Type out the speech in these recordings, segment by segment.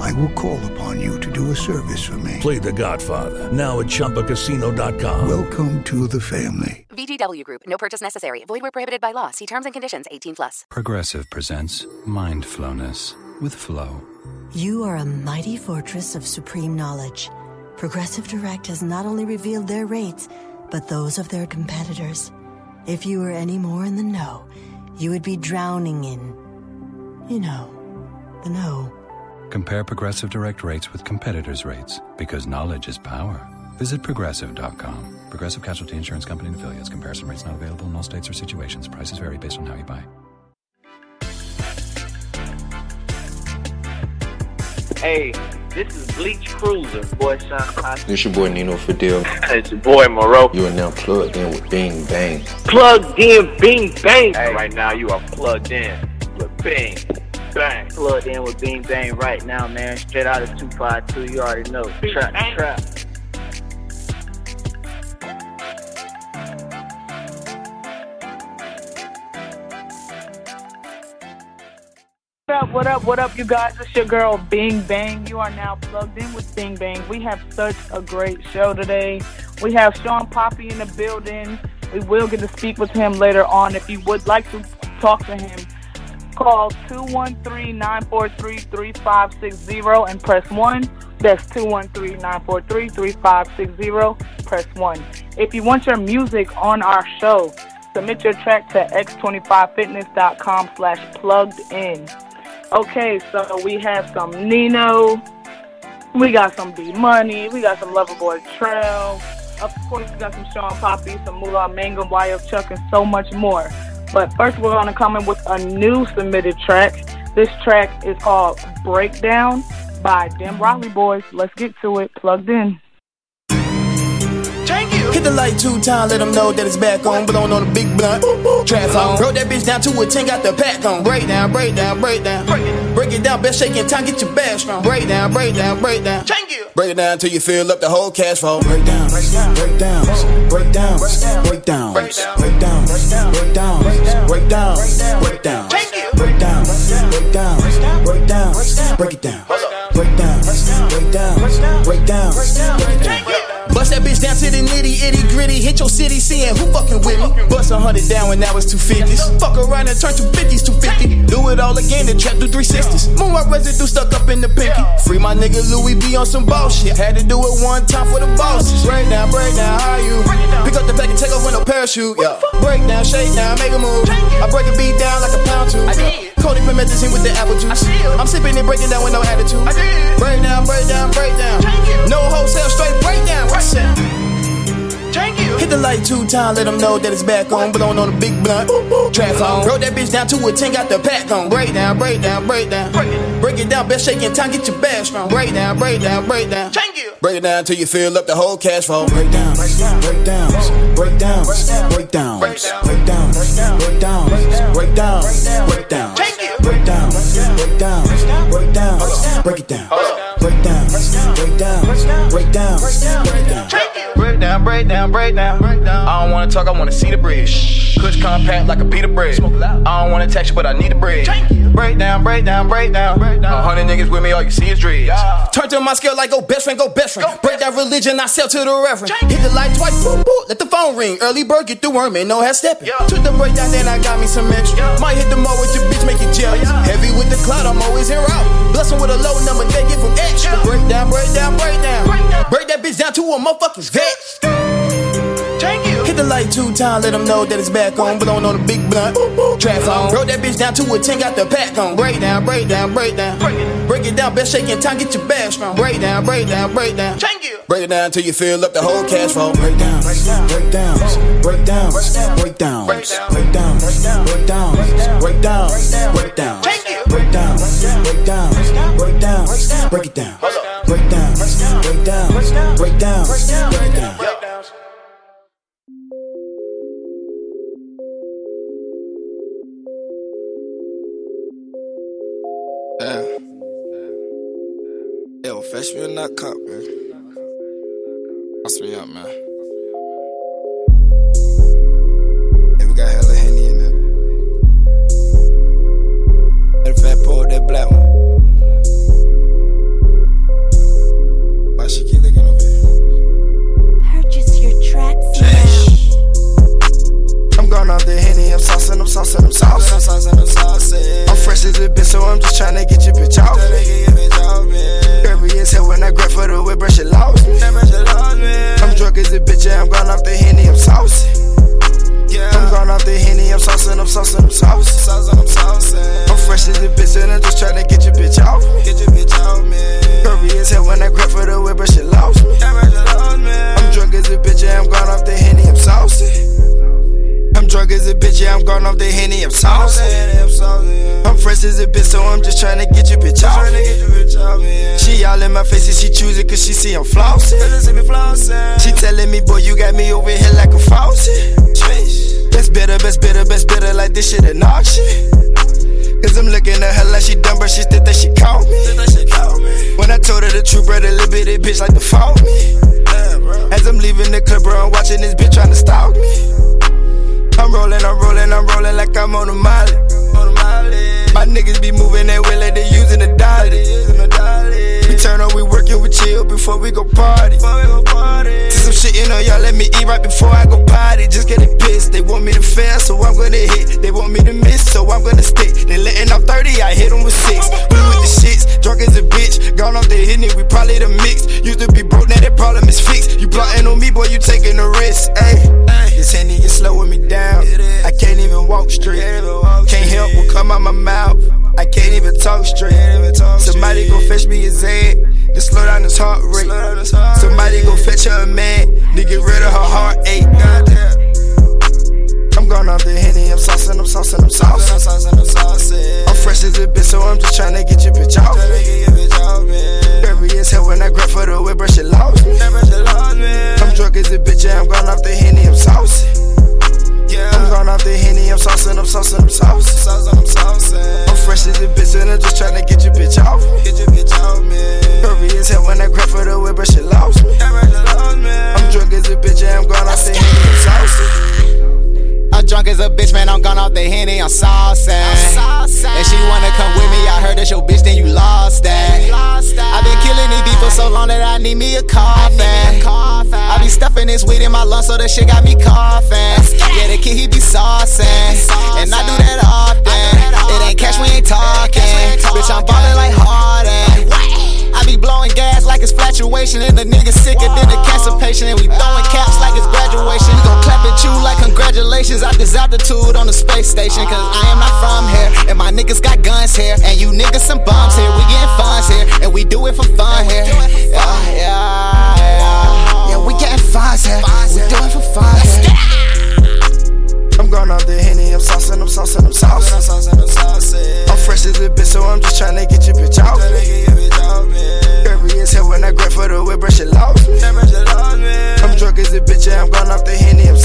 I will call upon you to do a service for me. Play the Godfather. Now at Chumbacasino.com. Welcome to the family. VGW Group. No purchase necessary. Void where prohibited by law. See terms and conditions 18 plus. Progressive presents Mindflowness with Flo. You are a mighty fortress of supreme knowledge. Progressive Direct has not only revealed their rates, but those of their competitors. If you were any more in the know, you would be drowning in, you know, the know. Compare Progressive Direct rates with competitors' rates because knowledge is power. Visit progressive.com. Progressive Casualty Insurance Company and affiliates. Comparison rates not available in all states or situations. Prices vary based on how you buy. Hey, this is Bleach Cruiser, boy Shawn Papi. This your boy Nino Fadil. it's your boy Moreau. You are now plugged in with Bing Bang. Plugged in Bing Bang. Hey, right now you are plugged in with Bing Bang. Plugged in with Bing Bang right now, man. Straight out of 252, you already know. Trap, trap. What up, what up, what up, you guys? It's your girl, Bing Bang. You are now plugged in with Bing Bang. We have such a great show today. We have Shawn Papi in the building. We will get to speak with him later on. If you would like to talk to him, Call 213-943-3560 and press 1. That's 213-943-3560. Press 1. If you want your music on our show, submit your track to x25fitness.com slash plugged in. Okay, so we have some Nino. We got some B Money. We got some Loverboy Trail. Of course, we got some Shawn Papi, some Mulah Mangum, YF Chuck, and so much more. But first, we're going to come in with a new submitted track. This track is called Breakdown by Dem Raleigh Boyz. Let's get to it. Plugged in. Hit the light two times, let them know that it's back on. Blown on a big blunt, trap on. Broke that bitch down to a 10, got the pack on. Break down, break down, break down. Break it, down, best shaking time, get your back strong. Break down, break down, break down. Change it. Break it down till you fill up the whole cash flow. Break down, break down, break down, break down, break down, break down, break down, break down, break down, break down. Break down, break down, break down, break it down, break down, break down, break down, break down, break down. Bust that bitch down to the nitty itty gritty. Hit your city, seeing who fucking with me. Bust a hundred down and now it's 250s. Fuck around and turn 250s to 50. Do it all again and trap through 360s. Moonwalk residue stuck up in the pinky. Free my nigga Louis B on some bullshit. Had to do it one time for the bosses. Break down, break down, how you? Pick up the pack and take off with no parachute. Yeah. Break down, shake down, make a move. I break a beat down like a pound two. Cody from in with the apple juice. I'm sipping and breaking down with no attitude. Break down, break down, break down. No wholesale, straight break down. Break lesson. Hit the light two times, let them know that it's back on. Blown on a big blunt, trap on. Roll that bitch down to a 10, got the pack on. Break down, break down, break down. Break it, down, best shaking time, get your back strong. Break down, break down, break down. Break it down till you fill up the whole cash flow. Breakdowns, breakdowns, breakdowns, breakdowns, breakdowns, breakdowns, breakdowns, breakdowns. Breakdowns, breakdowns, breakdowns, break it down. Breakdowns, breakdowns, breakdowns, breakdowns. Break down, break down breakdown, breakdown. breakdown. I don't wanna talk, I wanna see the bridge. Kush compact like a Peter bread. I don't wanna text you, but I need a bridge. Breakdown, breakdown, breakdown. breakdown. A hundred niggas with me, all you see is dreads. Turn to my skill like go best friend, go best friend. Break that religion, I sell to the reverend. Hit the light twice, boom, boom, let the phone ring. Early bird, get the worm, ain't no half stepping. Took the breakdown, then I got me some extra. Might hit the mall with your bitch, make you jealous. Heavy with the cloud, I'm always in route. Blessing with a low number, they give them extra. Breakdown, breakdown, breakdown. Break, down. Break that bitch down to a motherfucker's vet. Hit the light two times, let them know that it's back on. Blown on a big blunt, trap on. Roll that bitch down to a 10, got the pack on. Break down, break down, break down. Break it, down, best shaking time, get your bash strong. Break down, break down, break down. It. Break it down till you fill up the whole cash flow. Break down, break down, break down, break down, break down, break down, break down, break down, break down, break down, break down, break it down, break down, break down, break down, break down, break it down. Fetch me a nut cup, man. Bust me up, man. Yeah, we got hella Henny in there. That fat pull that black one. Why she keep looking over here? Purchase your tracks I'm going off the I'm saucing, I'm saucing, I'm saucing. I'm saucing, I'm saucing. I'm fresh as a bitch, so I'm just trying to get your bitch off. Curvy as hell when I grab for the whip, brush it lost me. I'm drunk as a bitch, yeah, I'm going off the Henny, I'm saucing. I'm going off the Henny, I'm saucing, I'm saucing, I'm saucing. I'm fresh as a bitch, and I'm just trying to get your bitch off me. Get your bitch off me. Curvy as hell when I grab for the whip, brush it lost me. I'm drunk as a bitch, yeah, I'm going off the Henny, I'm saucing. I'm drunk as a bitch, yeah, I'm gone off the Henny, I'm saucy. I'm fresh as a bitch, so I'm just trying to get your bitch off. She all in my face and she choosing cause she see I'm flossing. She telling me, boy, you got me over here like a faucet. That's better, best better, best better, like this shit shit. Cause I'm looking at her like she dumb, but she think that she caught me. When I told her the truth, bro, the little bitty bitch like to fault me. As I'm leaving the club, bro, I'm watching this bitch trying to stalk me. I'm rolling, I'm rolling, I'm rolling like I'm on a molly. My niggas be moving way like they using the dolly. We turn on, we working, we chill before we go party. See some shit on y'all, let me eat right before I go potty. Just getting pissed, they want me to fail, so I'm gonna hit. They want me to miss, so I'm gonna stick. They letting off 30, I hit them with six. We with the shits, drunk as a bitch. Gone off the hitting it, we probably the mix. Used to be broke, now that problem is fixed. You plotting on me, boy, you taking a risk. Ayy, this Henny is slowing me down. I can't even walk straight. Can't help what come out my mouth. I can't even talk straight. Somebody go fetch me head. To slow down his heart rate. Somebody go fetch her a man. To get rid of her heartache. Eh? I'm going off the Henny. I'm saucing, I'm saucing, I'm saucing. I'm saucing, I'm saucing. I'm fresh as a bitch, so I'm just trying to get your bitch off. Curvy as hell when I grab for the whip, brush it lost me. I'm drunk as a bitch, yeah, I'm going off the Henny. I'm saucy. I'm going off the Henny, I'm saucing, I'm saucing, I'm saucing. I'm saucing. I'm fresh as a bitch, and I'm just trying to get your bitch off me. Get your bitch off me. Curvy as hell when I grab for the whip, but she lost me. I'm drunk as a bitch, yeah, I'm going off the Henny, I'm saucing. I'm drunk as a bitch, man. I'm gone off the henny. I'm saucing. And she wanna come with me. I heard that's your bitch, then you lost that. I've been killing these for so long that I need me a coffin. I be stuffing this weed in my lungs, so that shit got me coughing. Yeah, the kid he be saucing, and I do that often. It ain't cash, we ain't talking. Bitch, I'm ballin' like Harden. I be blowing gas like it's fluctuation, and the nigga sicker than the cancer patient. And we throwing caps congratulations out this altitude on the space station. Cause I am not from here, and my niggas got guns here, and you niggas some bums here. We getting funds here, and we do it for fun here. Yeah, yeah, yeah. Yeah, we getting funds here. We do it for fun here. I'm going off the Henny, I'm saucing, I'm saucing, I'm saucing. I'm fresh as a bitch, so I'm just trying to get your bitch off me. Curvy as hell when I grab for the whip, brush it me. I'm drunk as a bitch, yeah, I'm going off the Henny, I'm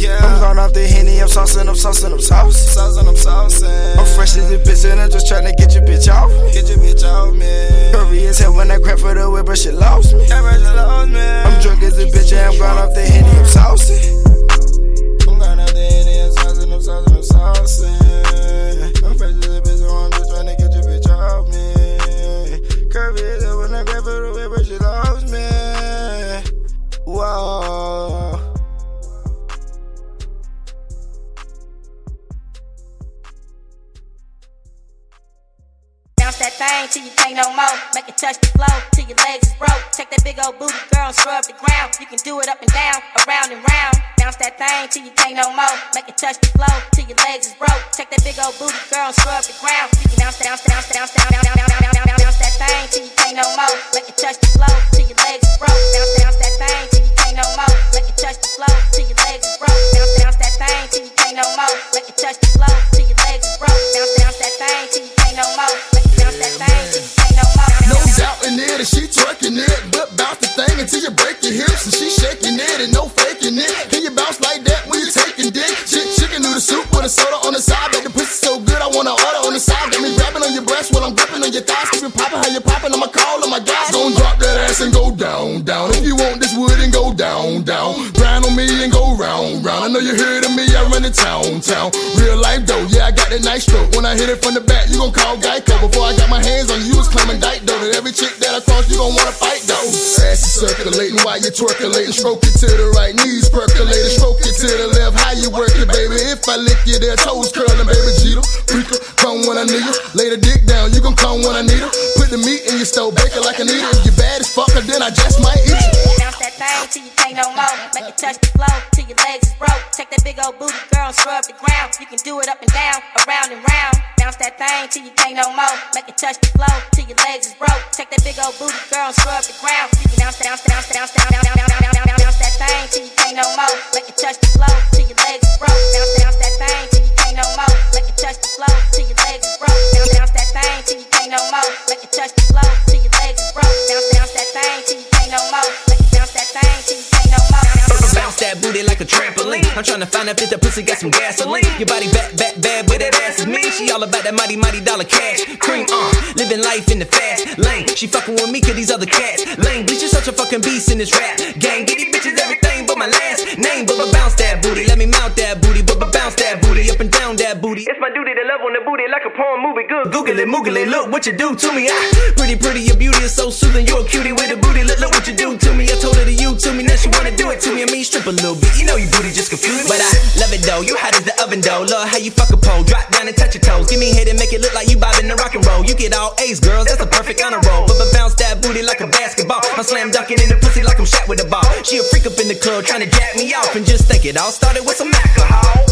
saucy. I'm going off the Henny, I'm saucing, I'm saucing, I'm saucing. I'm saucing. I'm fresh as a bitch, and I'm just trying to get your bitch off. Get your bitch off me. Curvy as hell when I grab for the whip, brush it lost me. She lost me. I'm drunk as a bitch, yeah, I'm going off the Henny, I'm saucy. I'm going off the Henny, I'm saucing, I'm saucing, I'm saucing. That thing till you can't no more. Make it touch the floor till your legs is broke. Take that big old booty girl scrub the ground. You can do it up and down, around and round. Bounce that thing till you can't no more. Make it touch the floor till your legs is broke. Take that big old booty girl scrub the ground. You can bounce, bounce, bounce, bounce, bounce, bounce, bounce, bounce, bounce, bounce, that thing till you can't no more. Make it touch the floor till your legs is broke. Bounce, bounce that thing till you can't no more. Make it touch the floor till your legs is broke. Bounce, bounce that thing till you can't no more. Make it touch the floor till your legs is broke. Bounce, bounce that thing till you can't no more. In it, and she twerking it. But bounce the thing until you break your hips, and she shaking it and no faking it. Can you bounce like that when you taking dick? Chick, chicken noodle soup with a soda on the side. The pussy so good, I wanna order on the side. Got me grabbing on your breast while I'm gripping on your thighs. Keep it popping, how you popping? I'ma call on my guys. Don't drop that ass and go down, down. If you want this wood and go down, down. Go round, round. I know you heard of me, I run the town, town. Real life though, yeah, I got that nice stroke. When I hit it from the back, you gon' call Geico. Before I got my hands on you, you was claiming dyke though. Every chick that I cross, you gon' wanna fight though. Ass is circulating while you twerkulating. Stroke it to the right, knees percolating. Stroke it to the left, how you work it, baby. If I lick you, their toes curling, baby. Jeter, freaker, come when I need you. Lay the dick down, you gon' come when I need her. Put the meat in your stove, bake it like I need no more. Make it touch the floor till your legs is broke. Take that big old booty girl scrub the ground. You can do it up and down, around and round. Bounce that thing till you can't no more. Make it touch the floor till your legs is broke. Take that big old booty girl scrub the ground. You can bounce, bounce, bounce, bounce, bounce, bounce, bounce, bounce, bounce, bounce that thing till you can't no more. Make it touch the floor till your legs is broke. Bounce, bounce that thing till you can't no more. Make it touch the floor till your legs is broke. Bounce, bounce that thing till you can't no more. Make it touch the floor till your legs is broke. Bounce, bounce that thing till you can't no more. Make it bounce that thing till you can't. Bounce that booty like a trampoline. I'm trying to find out if that pussy got some gasoline. Your body bad, bad, bad, but that ass is mean. She all about that mighty, mighty dollar cash. Cream, uh, living life in the fast lane. She fucking with me cause these other cats lame. Bitch, you such a fucking beast in this rap game. Get these bitches everything but my last name. But bounce that booty, let me mount that booty. But bounce that booty up and down that booty. It's my duty to love on the booty like a porn movie. Good, Google it, Moogle it. Look what you do to me. Ah, pretty, pretty, your beauty is so soothing. You're a cutie with a booty. Look, look what you do to me. I told her to you to me. Now she wanna do it to me. I mean, strip a little bit. You know your booty just confused. But I love it though. You hot as the oven though. Love how you fuck a pole. Drop down and touch your toes. Give me head and make it look like you bobbing the rock and roll. You get all A's, girls. That's a perfect honor roll. But, but bounce that booty like a basketball. I'm slam dunking in the pussy like I'm shot with a ball. She a freak up in the club trying to jack me off. And just think it all started with some alcohol.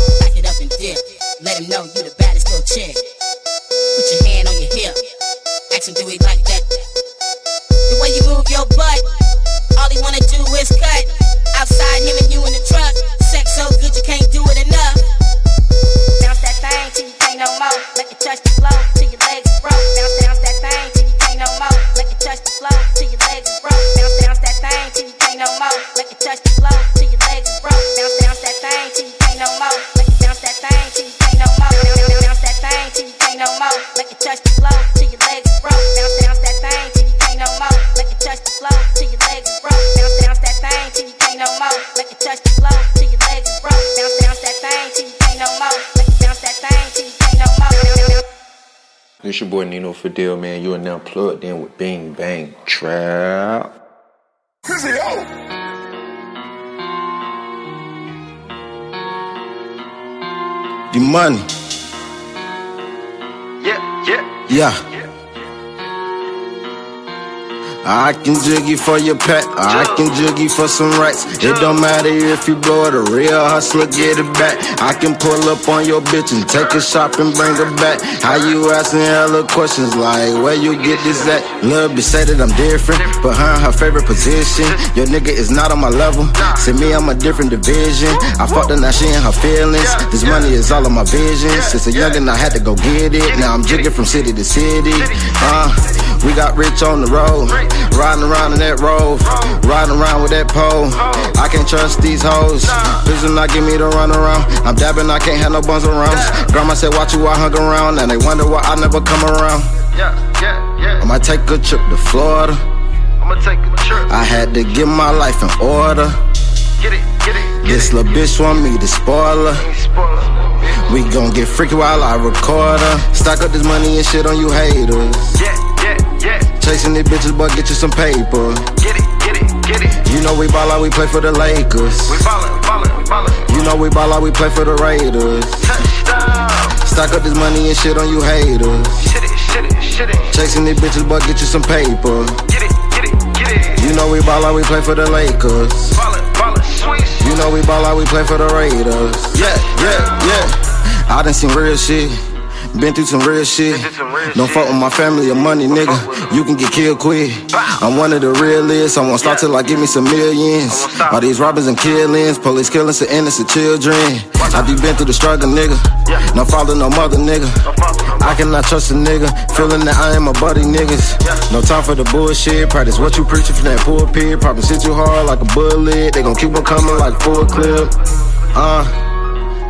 The money. Yeah, yeah. Yeah. I can jiggy for your pet, I can jiggy for some rights. It don't matter if you blow it, a real hustler get it back. I can pull up on your bitch and take a shop and bring her back. How you asking hella questions like where you get this at? Love to say that I'm different, but her in her favorite position. Your nigga is not on my level. See me, I'm a different division. I fucked her, now she in her feelings. This money is all of my vision. Since a youngin', I had to go get it. Now I'm jigging from city to city. Uh, we got rich on the road. Riding around in that road, riding around with that pole. I can't trust these hoes. Please do not give me the run around. I'm dabbing, I can't have no buns around. Grandma said, Watch you, I hung around. And they wonder why I never come around. Yeah, yeah, yeah. I might take a trip to Florida. I'ma take a trip. I had to get my life in order. Get it, get it, get This little bitch want me to spoil her. We gon' get freaky while I record her. Stock up this money and shit on you haters. Yeah. Chasing these bitches, but get you some paper. Get it, get it, get it. You know we ball out, we play for the Lakers. We ballin', ballin', we ballin'. You know we ball out, we play for the Raiders. Touchdown. Stack up this money and shit on you haters. Shit it, shit it, shit it. Chasing these bitches, but get you some paper. Get it, get it, get it. You know we ball out, we play for the Lakers. Ballin', ballin', sweet. You know we ball out, we play for the Raiders. Yeah, yeah, yeah. I done seen real shit. Been through some real shit. Don't fuck with my family or money, nigga. You can get killed quick. I'm one of the realest. I won't stop till I give me some millions. All these robbers and killings, police killing some innocent children. I be been through the struggle, nigga. No father, no mother, nigga. I cannot trust a nigga. Feeling that I am a buddy, niggas. No time for the bullshit. Practice what you preaching from that poor pulpit. Probably sit you hard like a bullet. They gon' keep on coming like full clip. Uh.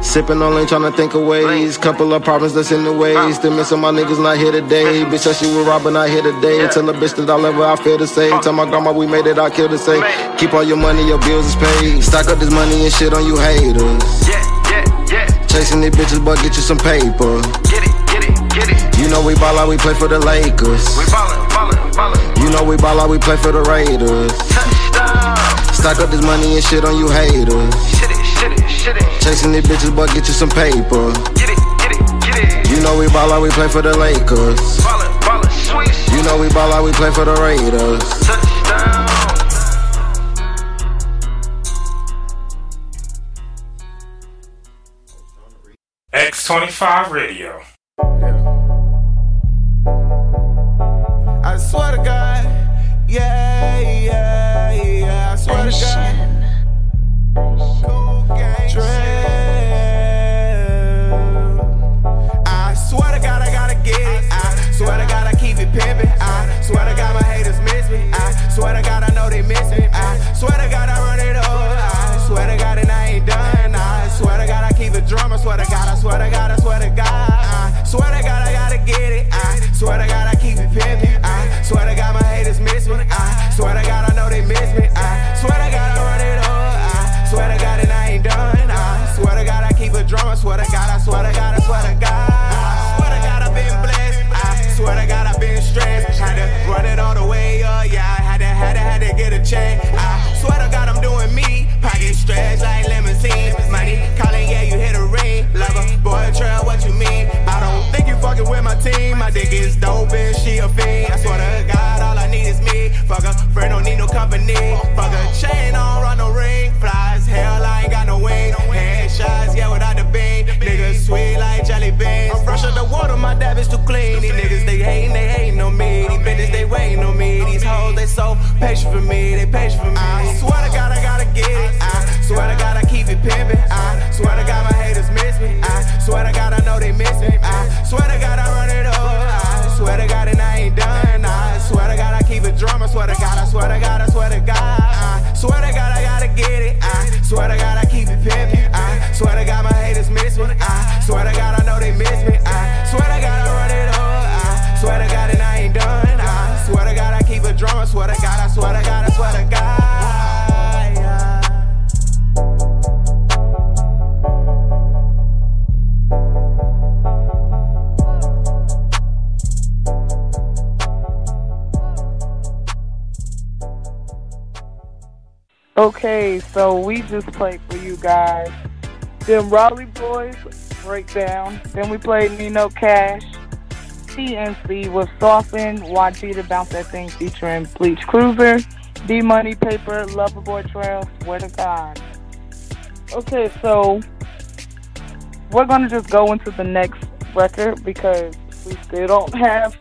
Sipping on lane, tryna think of ways. Couple of problems that's in the way. Still missing my niggas not here today. Bitch said she was robbing, not here today. Tell a bitch that I'll ever I feel the same. Tell my grandma we made it, I kill the same. Keep all your money, your bills is paid. Stack up this money and shit on you haters. Yeah, yeah, yeah. Chasing these bitches, but get you some paper. Get it, get it, get it. You know we ball out, we play for the Lakers. We ballin', ballin', ballin'. You know we ball out, we play for the Raiders. Touchdown. Stack up this money and shit on you haters. Shit it, Chasing these bitches, but get you some paper. Get it, get it, get it. You know we ball out, we play for the Lakers. Ballin', ballin', sweet. You know we ball out, we play for the Raiders. Touchdown. X25 Radio. I swear to God, is dope and she a fiend. I swear to God, all I need is me. Fuck a friend, don't need no company. Fuck a chain, don't run no ring. Flies, hell, I ain't got no wings. Headshots, yeah, without the beam. Niggas sweet like jelly beans. I'm fresh out the water, my dab is too clean. These niggas, they hating, they hating on me. These bitches, they waiting on me. These hoes, they so patient for me. They patient for me. I swear to God, I gotta get it. I swear to God, I keep it pimping. I swear to God, my haters miss me. I swear to God, I know they miss me. I swear to God, I run it all. Swear to God, and I ain't done. I swear to God, I keep it drum. I swear to God, I swear to God, I swear to God. I swear to God, I gotta get it. I swear to God, I keep it pimping. I swear to God, my haters miss me. I swear to God, I know they miss me. I swear to God, I run it all. I swear to God, and I ain't done. I swear to God, I keep it drum. I swear to God, I swear to God, I swear to God. Okay, so we just played for you guys. Dem Raleigh Boyz breakdown. Then we played Nino Cash. TNC was Soften, to Bounce That Thing featuring Bleach Cruiser, D Money Paper, Lover Boy Trell, Swear to God. Okay, so we're gonna just go into the next record because we still don't have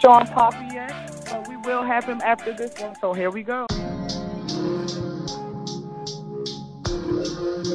Shawn Papi yet, but we will have him after this one. So here we go. Uh,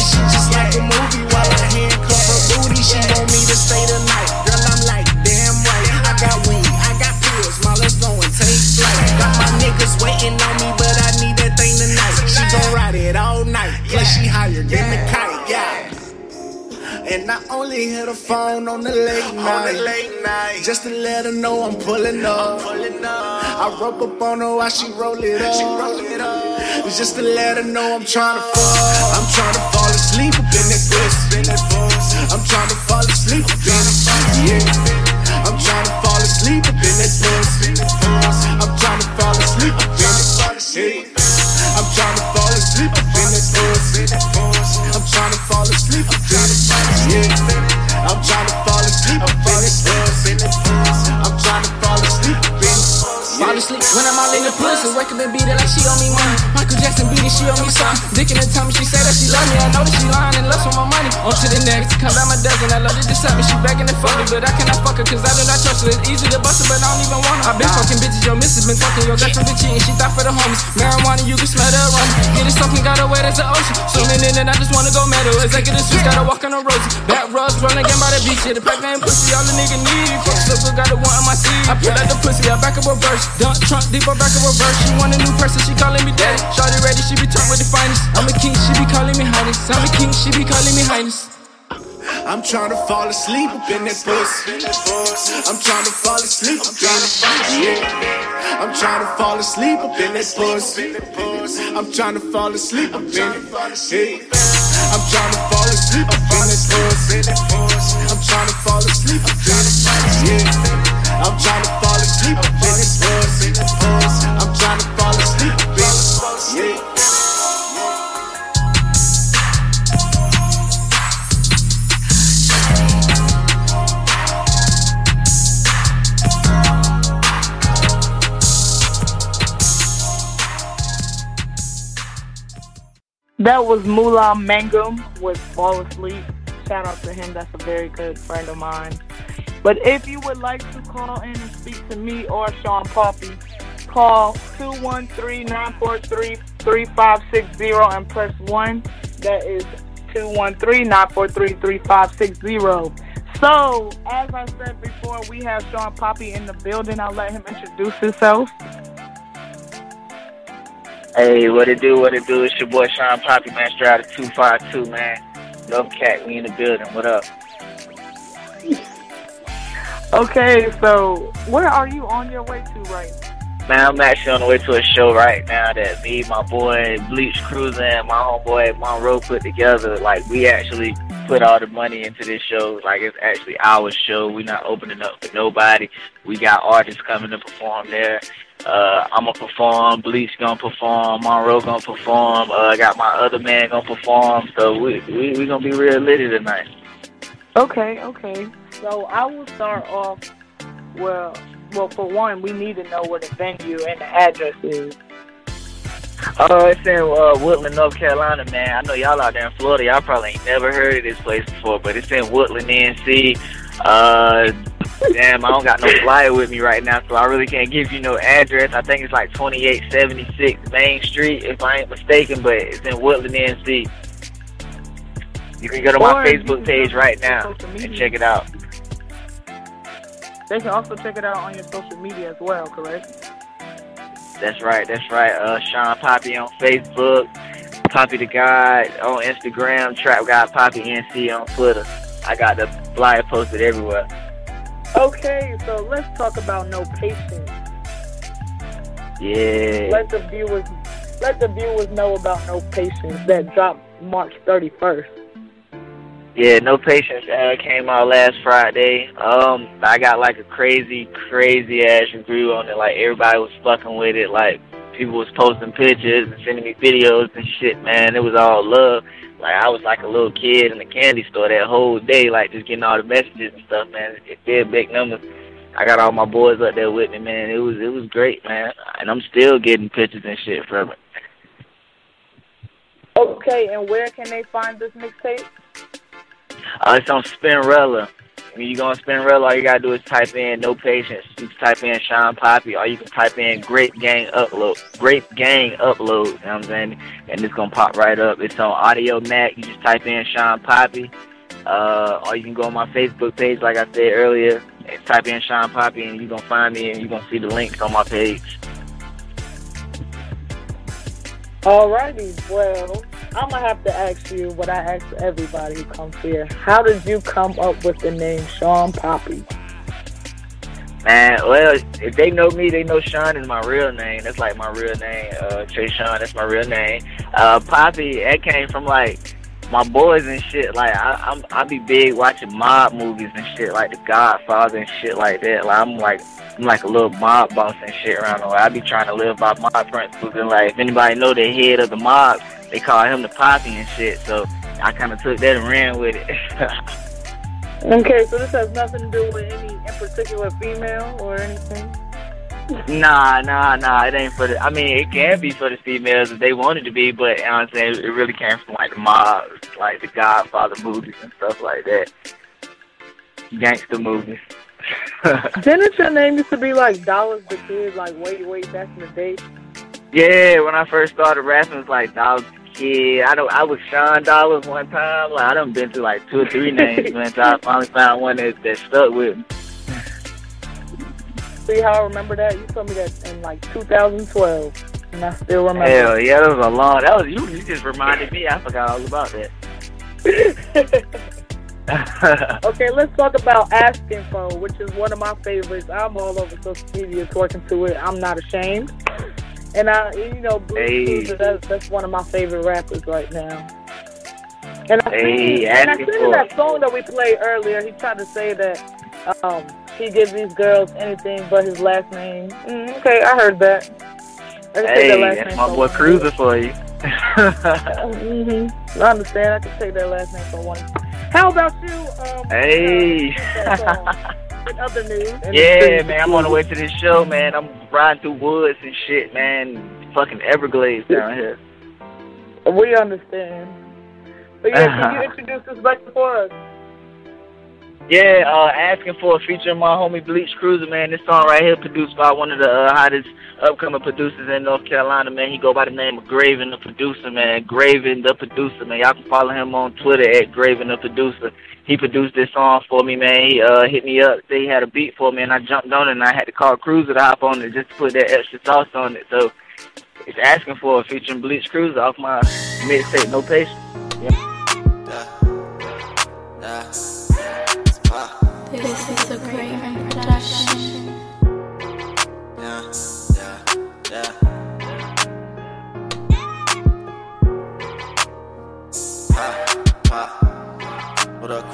this shit just like a movie. While I handcuff her booty, she want me to stay the night. Girl, I'm like, damn right. I got weed, I got pills, my let's go and take flight. Got my niggas waiting on me, but I need that thing tonight. She gon' ride it all night, plus she higher than the kite, yeah. And I only hit a phone on the late night, just to let her know I'm pulling up. I rub up on her while she roll it up. Just to let her know I'm trying to fuck. I'm trying to fall asleep up in that pussy. I'm trying to fall asleep up in it. Yeah. I'm trying to fall asleep up in that pussy. I'm trying to fall asleep up in it. I'm trying to fall asleep up in that pussy. I'm trying to fall asleep up in it. Yeah. I'm trying to fall Fall asleep when I'm all in the pussy. Up and beat it like she owe me money. Michael Jackson beat it, she owe me some. Dick in the tummy, she say that she love me. I know that she lying and lust for my money. On to the next, come down my dozen. I love to just me. She begging and fuck me, but I cannot fuck her cause I do not trust her. It's easy to bust her, but I don't even want her. I been fucking bitches, your missus been fucking. Your girlfriend been cheating, she thought for the homies. Marijuana, you can smell the aroma. Get it something, got wet as the ocean. Swimming in and I just wanna go metal. Executive switch, gotta walk on the roses. Back rubs, running again by the beach. Yeah, the pack man pussy, all the nigga need. Fuck circle, got the one on my seat. I put out the pussy, I back up reverse. Dump trunk, deep back up reverse. She want a new person, she calling me daddy. Shorty ready, she be turned with the finest. I'm a king, she be calling me highness. I'm a king, she be calling me highness. I'm trying to fall asleep up in that pussy. I'm trying to fall asleep up in it. Yeah. I'm trying to fall asleep up in that pussy. I'm trying to fall asleep up in it. Yeah. I'm trying to fall asleep up in that pussy. I'm trying to fall asleep up in it. Yeah. I'm trying to fall asleep. I'm trying to fall asleep. That was Mulah Mangum with Fall Asleep. Shout out to him. That's a very good friend of mine. But if you would like to call in and speak to me or Shawn Papi, call 213-943-3560 and press 1. That is 213-943-3560. So, as I said before, we have Shawn Papi in the building. I'll let him introduce himself. Hey, what it do, what it do? It's your boy Shawn Papi, man, of 252, man. Love Cat, we in the building. What up? Okay, so where are you on your way to right now? Man, I'm actually on the way to a show right now that me, my boy Bleach Cruiser, and my homeboy Monroe put together. Like, we actually put all the money into this show. Like, it's actually our show. We're not opening up for nobody. We got artists coming to perform there. Uh, I'm gonna perform. Bleach gonna perform. Monroe gonna perform. Uh, I got my other man gonna perform. So we we we gonna be real litty tonight. Okay, okay. So I will start off. Well, well, for one, we need to know where the venue and the address is. Uh, it's in uh, Woodland, North Carolina, man. I know y'all out there in Florida. Y'all probably ain't never heard of this place before, but it's in Woodland, NC. Uh, damn, I don't got no flyer with me right now, so I really can't give you no address. I think it's like 2876 Main Street, if I ain't mistaken, but it's in Woodland, NC. You can go to my Facebook page right now and check it out. They can also check it out on your social media as well, correct? That's right, that's right. Uh, Shawn Papi on Facebook, Poppy the God on Instagram, Trap God Poppy NC on Twitter. I got the flyer posted everywhere. Okay, so let's talk about No Patience. Yeah. Let the viewers let the viewers know about No Patience that dropped March 31st. Yeah, No Patience uh, came out last Friday. Um, I got like a crazy, crazy ass review on it. Like everybody was fucking with it. Like people was posting pictures and sending me videos and shit. Man, it was all love. Like I was like a little kid in the candy store that whole day, like just getting all the messages and stuff. Man, it did big numbers. I got all my boys up there with me, man. It was it was great, man. And I'm still getting pictures and shit from it. Okay, and where can they find this mixtape? Uh, it's on Spinrilla. when you go on Spinrilla, all you gotta do is type in no patience. You can type in Shawn Papi, or you can type in Grape Gang Upload. Grape Gang Upload. You know what I'm saying? And it's gonna pop right up. It's on Audiomack. You just type in Shawn Papi. Uh, or you can go on my Facebook page, like I said earlier, and type in Shawn Papi, and you're gonna find me, and you're gonna see the links on my page. Alrighty, well, I'm gonna have to ask you what I ask everybody who comes here. How did you come up with the name Shawn Papi? Man, well, if they know me, they know Sean is my real name. That's like my real name. Uh, Trey Sean, that's my real name. Uh, Poppy, that came from like my boys and shit. Like I, I'm, I be big watching mob movies and shit, like The Godfather and shit like that. Like I'm like, I'm like a little mob boss and shit around the way. I be trying to live by mob principles and like if anybody know the head of the mob, they call him the Poppy and shit. So I kind of took that and ran with it. Okay, so this has nothing to do with any in particular female or anything. Nah, nah, nah. It ain't for the. I mean, it can be for the females if they wanted to be, but you know what I'm saying it really came from like the mobs, like the Godfather movies and stuff like that, gangster movies. Didn't your name used to be like Dollars the Kid, like way, way back in the day? yeah, when I first started rapping, it was like Dollars the Kid. I don't. I was Sean Dollars one time. Like I done been through like two or three names, man. Until I finally found one that that stuck with me. See how I remember that? You told me that in like 2012, and I still remember. Hell yeah, that was a long. That was you. You just reminded me. I forgot all about that. Okay, let's talk about Asking For, which is one of my favorites. I'm all over social media twerking to it. I'm not ashamed. And I, you know, Blue Hey. That's, that's one of my favorite rappers right now. And I Hey, see, and I see that song that we played earlier, he tried to say that um, he gives these girls anything but his last name. Mm, okay, I heard that. I can that hey, last that's my for boy one. Cruiser for you. hmm I understand. I can take that last name for one. How about you? Um, Hey. in other news. Yeah, man, I'm on the way to this show, man. I'm riding through woods and shit, man. Fucking Everglades down here. We understand. But yeah, can you introduce this record for us? Yeah, uh, asking for a feature of my homie Bleach Cruiser, man. This song right here produced by one of the uh, hottest upcoming producers in North Carolina, man. He go by the name of Graven the producer, man. Graven the producer, man. Y'all can follow him on Twitter at Graven the producer. He produced this song for me, man. He uh, hit me up, said he had a beat for me, and I jumped on it, and I had to call Cruiser to hop on it just to put that extra sauce on it. So it's asking for a feature featuring Bleach Cruiser off my mixtape, No Patience. This is a Graven production. Yeah, yeah, yeah. Pop, pop. What up?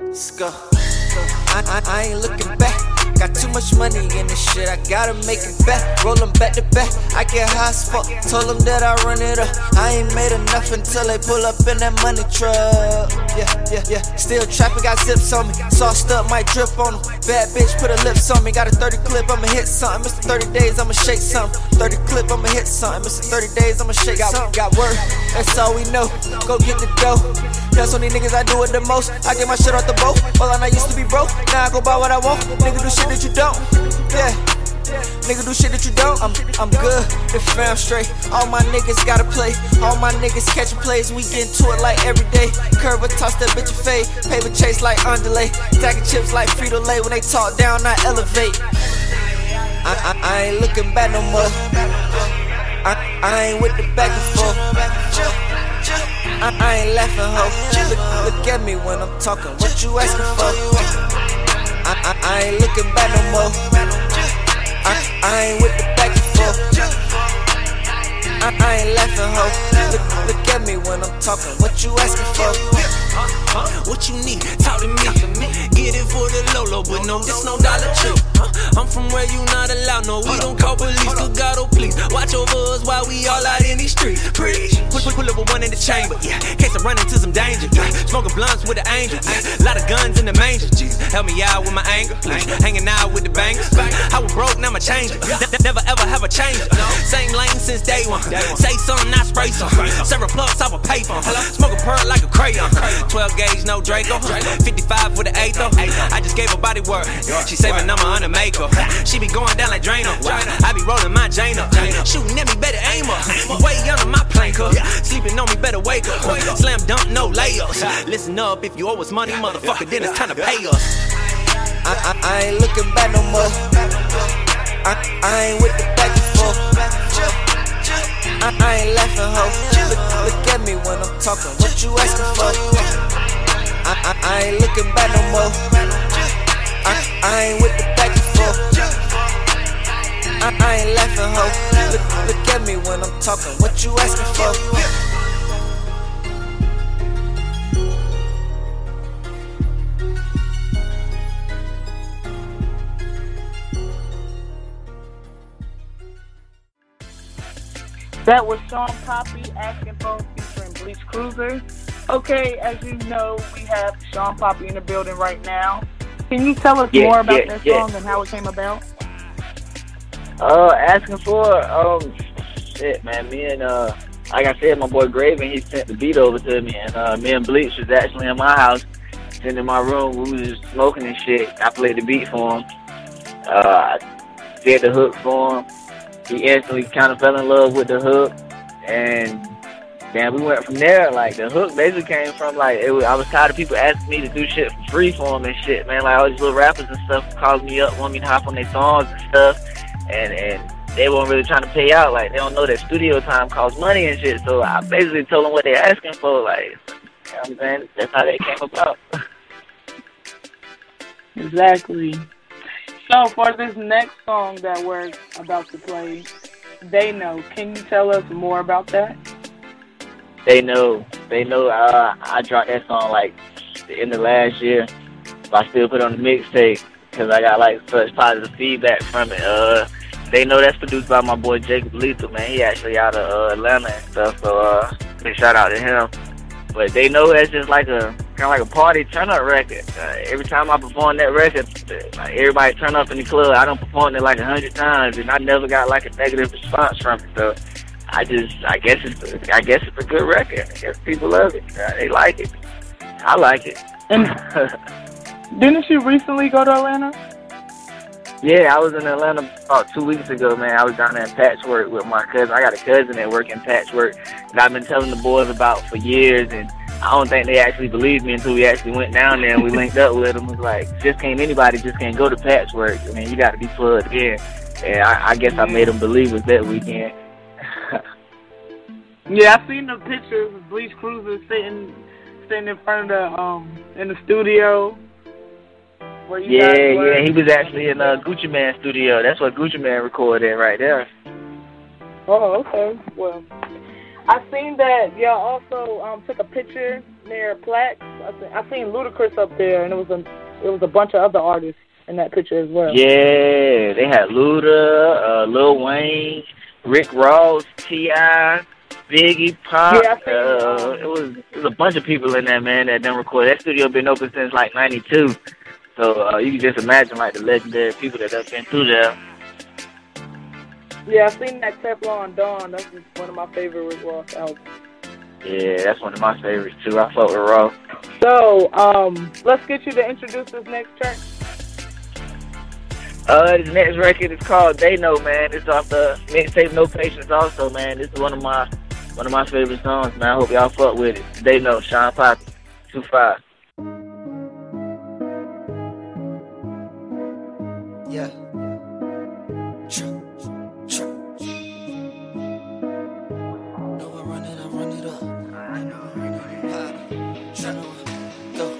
Let's go. I, I, I ain't looking back. Got too much money in this shit, I gotta make it back. Roll 'em back to back. I get high as fuck. Told them that I run it up. I ain't made enough until they pull up in that money truck. Yeah, yeah, yeah. Still trapping, got zips on me. Sauced up, might drip on them. Bad bitch, put her lips on me. Got a 30 clip, I'ma hit something. Mr. 30 days, I'ma shake something. 30 clip, I'ma hit something. Mr. 30 days, I'ma shake got, something. Got word, that's all we know. Go get the dough. That's on these niggas I do it the most. I get my shit off the boat. Well, I used to be broke. Now I go buy what I want. Nigga do shit that you don't. Yeah. Nigga do shit that you don't. I'm I'm good. The fam straight. All my niggas gotta play. All my niggas catching plays. We get into it like every day. Curve a toss that bitch a fade. Paper chase like underlay. Stacking chips like Frito Lay. When they talk down, I elevate. I, I, I ain't looking back no more. I, I ain't with the back and forth. I, I ain't laughing, ho. Look, look at me when I'm talking. What you asking for? I, I, I ain't looking back no more. I, I ain't with the back and forth. I, I ain't laughing, ho. Look, look at me when I'm talking. What you asking for? What you need? Talk to me. Get it for the Lolo, but no, this no Dollar Tree. Huh? I'm from where you not allowed. No, we don't call police. Good God, oh please, watch over us while we all out in these streets. Preach. Put, put, pull up with one in the chamber. Yeah, case I run into some danger. Smoking blunts with the angels. Lot of guns in the manger. Help me out with my anger. Hanging out with the bangers. I was broke, now my change. Never ever have a change. Same lane since day one. Say something, not spray some. Several plugs off a payphone. Smoke a pearl like a crayon. 12 gauge, no Draco. 55 with the eighth I just gave her body work. She saving number on the makeup. She be going down like Drano. I be rolling my Jane up. Shooting at me, better aim up. Way under my plank up. Sleeping on me, better wake up. Slam dunk, no layups. Listen up, if you owe us money, motherfucker, then it's time to pay us. I, I, I ain't looking back no more. I, I ain't with the back and forth. I, I ain't laughing, ho. Look, look at me when I'm talking. What you asking for? I, ain't looking back no more. I, I ain't with the back and forth. I, I ain't laughing, ho. Look, look at me when I'm talking. What you asking for? That was Shawn Papi asking for featuring Bleach Cruiser. Okay, as you know, we have Shawn Papi in the building right now. Can you tell us Yeah, more about yeah, that yeah. song and how it came about? Uh, asking for um, shit, man. Me and uh, like I said, my boy Graven, he sent the beat over to me, and uh, me and Bleach was actually in my house, sitting in my room. We was just smoking and shit. I played the beat for him. Uh, I did the hook for him. He instantly kind of fell in love with the hook, and then we went from there. Like the hook basically came from like it was, I was tired of people asking me to do shit for free for them and shit, man. Like all these little rappers and stuff calling me up, want me to hop on their songs and stuff, and and they weren't really trying to pay out. Like they don't know that studio time costs money and shit. So I basically told them what they're asking for. Like, you know what I'm saying that's how that came about. Exactly. So for this next song that we're about to play, They Know, can you tell us more about that? They know, they know. I dropped that song like the end of last year, but I still put on the mixtape because I got like such positive feedback from it. Uh, they know that's produced by my boy Jacob Lethal, man. He actually out of uh, Atlanta and stuff. So uh, big shout out to him. But they know that's just like a kind of like a party turn up record. Uh, every time I perform that record, like everybody turn up in the club. I don't perform it like a hundred times, and I never got like a negative response from it. So I just, I guess it's, I guess it's a good record. I guess people love it. Uh, they like it. I like it. And didn't you recently go to Atlanta? Yeah, I was in Atlanta about two weeks ago, man. I was down there in Patchwerk with my cousin. I got a cousin that work in Patchwerk that I've been telling the boys about for years, and I don't think they actually believed me until we actually went down there and we linked up with them. It was like, just can't anybody just can't go to Patchwerk. I mean, you got to be plugged in. And I, I guess I made them believe it that weekend. Yeah, I seen the pictures of Bleach Cruiser sitting sitting in front of the um in the studio. Where you Yeah, yeah, he was actually in uh, Gucci Mane studio. That's what Gucci Mane recorded right there. Oh, okay. Well, I seen that y'all also um took a picture near Plax. I seen, I seen Ludacris up there, and it was a it was a bunch of other artists in that picture as well. Yeah, they had Luda, uh, Lil Wayne, Rick Ross, T.I., Biggie, Pop. Yeah, uh, it was it was a bunch of people in there, man, that done record. That studio been open since like '92, so uh, you can just imagine like the legendary people that have been through there. Yeah, I've seen that Teflon Don. That's just one of my favorite Ross albums. Yeah, that's one of my favorites too. I fuck with Ross. So, um, let's get you to introduce this next track. Uh, this next record is called They Know, man. It's off the mixtape No Patience, also, man. This is one of my one of my favorite songs, man. I hope y'all fuck with it. They Know, Shawn Papi, two five. Yeah.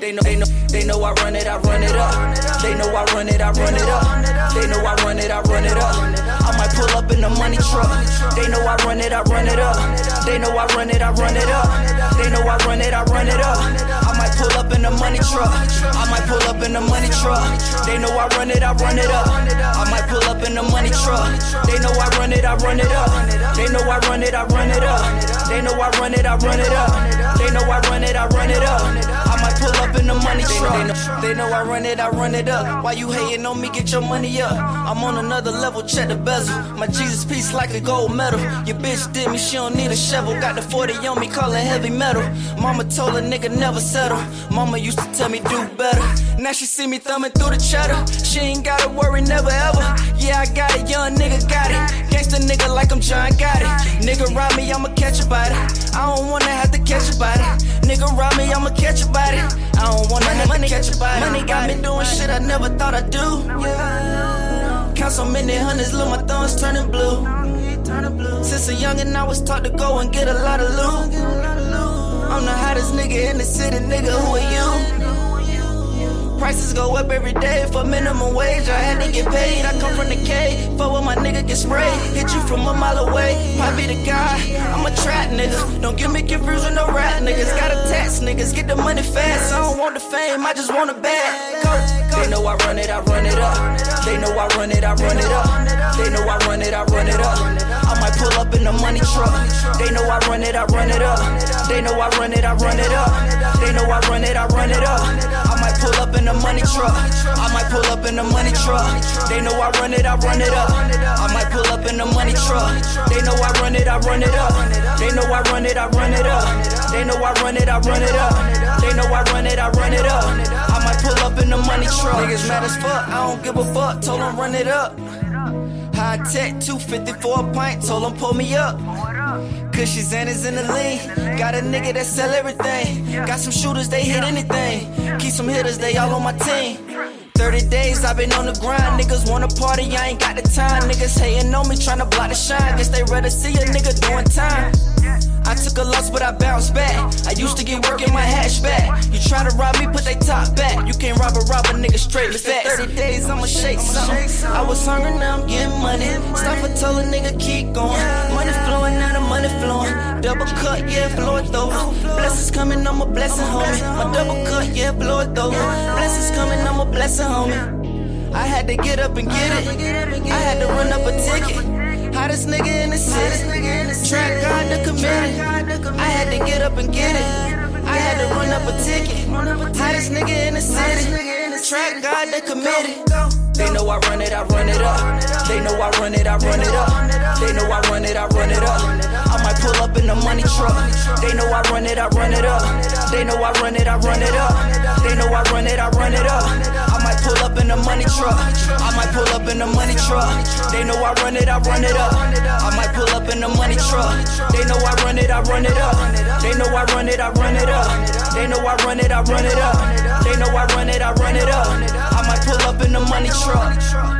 They know, they know, they know I run it, I run it up. They know I run it, I run it up. They know I run it, I run it up. Pull up in the money truck. They know I run it, I run it up. They know I run it, I run it up. They know I run it, I run it up. I might pull up in the money truck. I might pull up in the money truck. They know I run it, I run it up. I might pull up in the money truck. They know I run it, I run it up. They know I run it, I run it up. They know I run it, I run it up. They know I run it, I run it up. Pull up in the money truck. They know, they know I run it, I run it up. Why you hating on me? Get your money up. I'm on another level, check the bezel. My Jesus piece like a gold medal. Your bitch did me, she don't need a shovel. Got the 40 on me, call it heavy metal. Mama told a nigga never settle. Mama used to tell me do better. Now she see me thumbing through the cheddar. She ain't gotta worry, never ever. Yeah, I got it, young nigga got it. Gangsta nigga like I'm John got it. Nigga rob me, I'ma catch a body. I don't wanna have to catch a body. Nigga rob me, I'ma catch a body. I don't wanna have to catch a body. Money got me doing shit I never thought I'd do. Yeah. Count so many hundreds, look, my thumbs turning blue. Since a youngin', I was taught to go and get a lot of loot. I'm the hottest nigga in the city, nigga. Who are you? Prices go up every day for minimum wage. I had to get paid. I come from the K. For when my nigga get sprayed. Hit you from a mile away. Probably the guy. I'm a trap nigga. Don't get me confused with no rap niggas. Got a tax niggas. Get the money fast. I don't want the fame. I just want a bag. Go. They know I run it. I run it up. They know I run it. I run it up. They know I run it. I run it up. I might pull up in the money truck. They know I run it. I run it up. They know I run it. I run it up. They know I run it. I run it up. Pull up in the money truck. I might pull up in the money truck. They know I run it, I run it up. I might pull up in the money truck. They know I run it, I run it up. They know I run it, I run it up. They know I run it, I run it up. They know I run it, I run it up. I might pull up in the money truck. Niggas mad as fuck, I don't give a fuck. Told them run it up. High tech, 250 for a pint, told him pull me up. Cushy Xana's in the lean. Got a nigga that sell everything. Got some shooters, they hit anything. Keep some hitters, they all on my team. 30 days I've been on the grind. Niggas wanna party, I ain't got the time. Niggas hating on me, tryna block the shine. Guess they rather see a nigga doing time. I took a loss, but I bounced back. I used to get work in my hatchback. You try to rob me, put they top back. You can't rob a rob a nigga straight facts. 30 days, I'ma shake something. I was hungry, now I'm getting money. Stop and tell a nigga keep going. Money flowing, now the money flowing. Double cut, yeah, blow it though. Blessings coming, I'm a blessing, homie. My double cut, yeah, blow it though. Blessings coming, I'm a blessing, homie. I had to get up and get it. I had to run up a ticket. Hottest nigga in the city. Track God the committee. I had to get up and get it. I had to run up a ticket. Hottest nigga in the city. Track God the committee. They know I run it, I run it up. They know I run it, I run it up. They know I run it, I run it up. I might pull up in the money truck. They know I run it, I run it up. They know I run it, I run it up. They know I run it, I run it up. Might pull up in the money truck. I might pull up in the money truck. They know I run it, I run it up. I might pull up in the money truck. They know I run it, I run it up. They know I run it, I run it up. They know I run it, I run it up. They know I run it, I run it up. I might pull up in the money truck.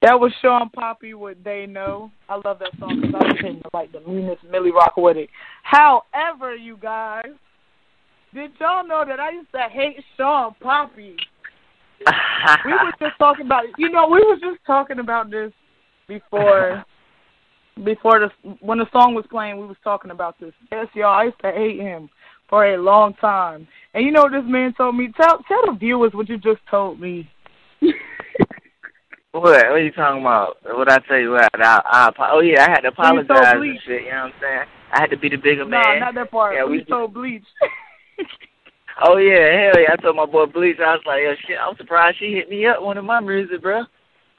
That was Shawn Papi with They Know. I love that song because I was hitting like the meanest Millie Rock with it. However, you guys, did y'all know that I used to hate Shawn Papi? we were just talking about it. You know, we were just talking about this before before the when the song was playing. We was talking about this. Yes, y'all. I used to hate him for a long time. And you know what this man told me? Tell tell the viewers what you just told me. What? What are you talking about? What I tell you? What? I, I, I oh yeah, I had to apologize so and shit. You know what I'm saying? I had to be the bigger Nah, man. not that part. Yeah, we so bleached. Oh yeah, hell yeah! I told my boy Bleach. I was like, yo, shit. I'm surprised she hit me up one of my music, bro.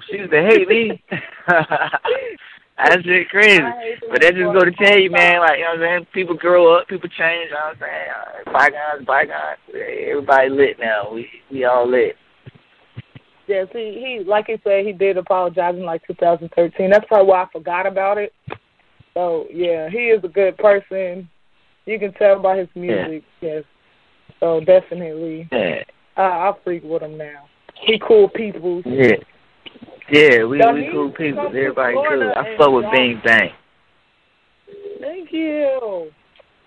She used to hate me. That's just crazy. But that just go to tell you, man. Like you know what I'm saying? People grow up, people change. You know what I'm saying? Bygones, bygones. Everybody lit now. We we all lit. Yes, he, he like he said he did apologize in like 2013. That's probably why I forgot about it. So yeah, he is a good person. You can tell by his music. Yes. So definitely, Yeah, I I freak with him now. He cool people. yeah, yeah. We Y'all we cool people. Everybody cool. I fuck with Bing Bang. Thank you.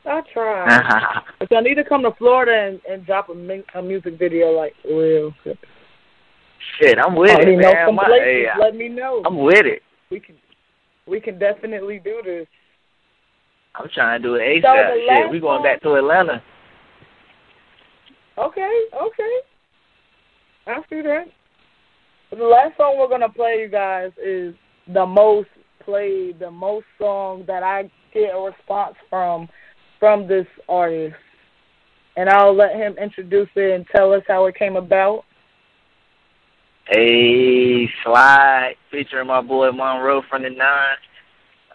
I try. but y'all need to come to Florida and, and drop a, mi- a music video like real. Shit, I'm with it, man. My- hey, let me know. I'm with it. We can we can definitely do this. I'm trying to do it So ASAP. the Shit, we going back to Atlanta. Okay, okay. I see that. The last song we're gonna play, you guys, is the most played, the most song that I get a response from from this artist, and I'll let him introduce it and tell us how it came about. Hey, Slide, featuring my boy Monroe from the Nine.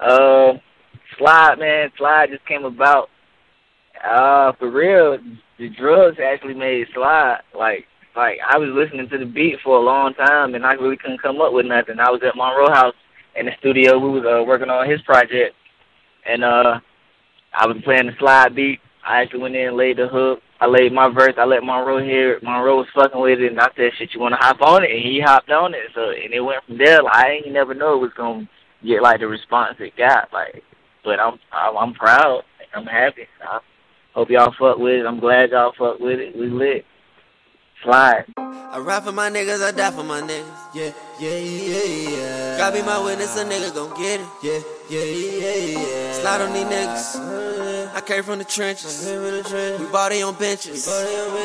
Uh, Slide, man, Slide just came about. Uh, for real, the drugs actually made Slide. Like, like I was listening to the beat for a long time, and I really couldn't come up with nothing. I was at Monroe House in the studio. We was uh, working on his project, and uh, I was playing the Slide beat. I actually went in and laid the hook. I laid my verse. I let Monroe hear it. Monroe was fucking with it, and I said, "Shit, you want to hop on it?" And he hopped on it. So, and it went from there. Like I ain't never know it was gonna get like the response it got. Like, but I'm I'm, proud. I'm happy. I hope y'all fuck with it. I'm glad y'all fuck with it. We lit. Slide. I ride for my niggas, I die for my niggas. Yeah, yeah, yeah, yeah. God be my witness, a nigga gon' get it. Yeah, yeah, yeah, yeah. Slide on these niggas. I came from the trenches. We body on benches.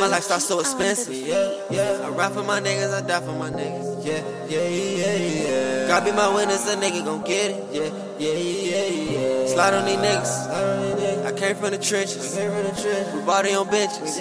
My lifestyle so expensive. Yeah, yeah. I ride for my niggas, I die for my niggas. Yeah, yeah, yeah, yeah. God be my witness, a nigga gon' get it. Yeah, yeah, yeah, yeah. Slide on these niggas. Came from the trenches. We body on benches.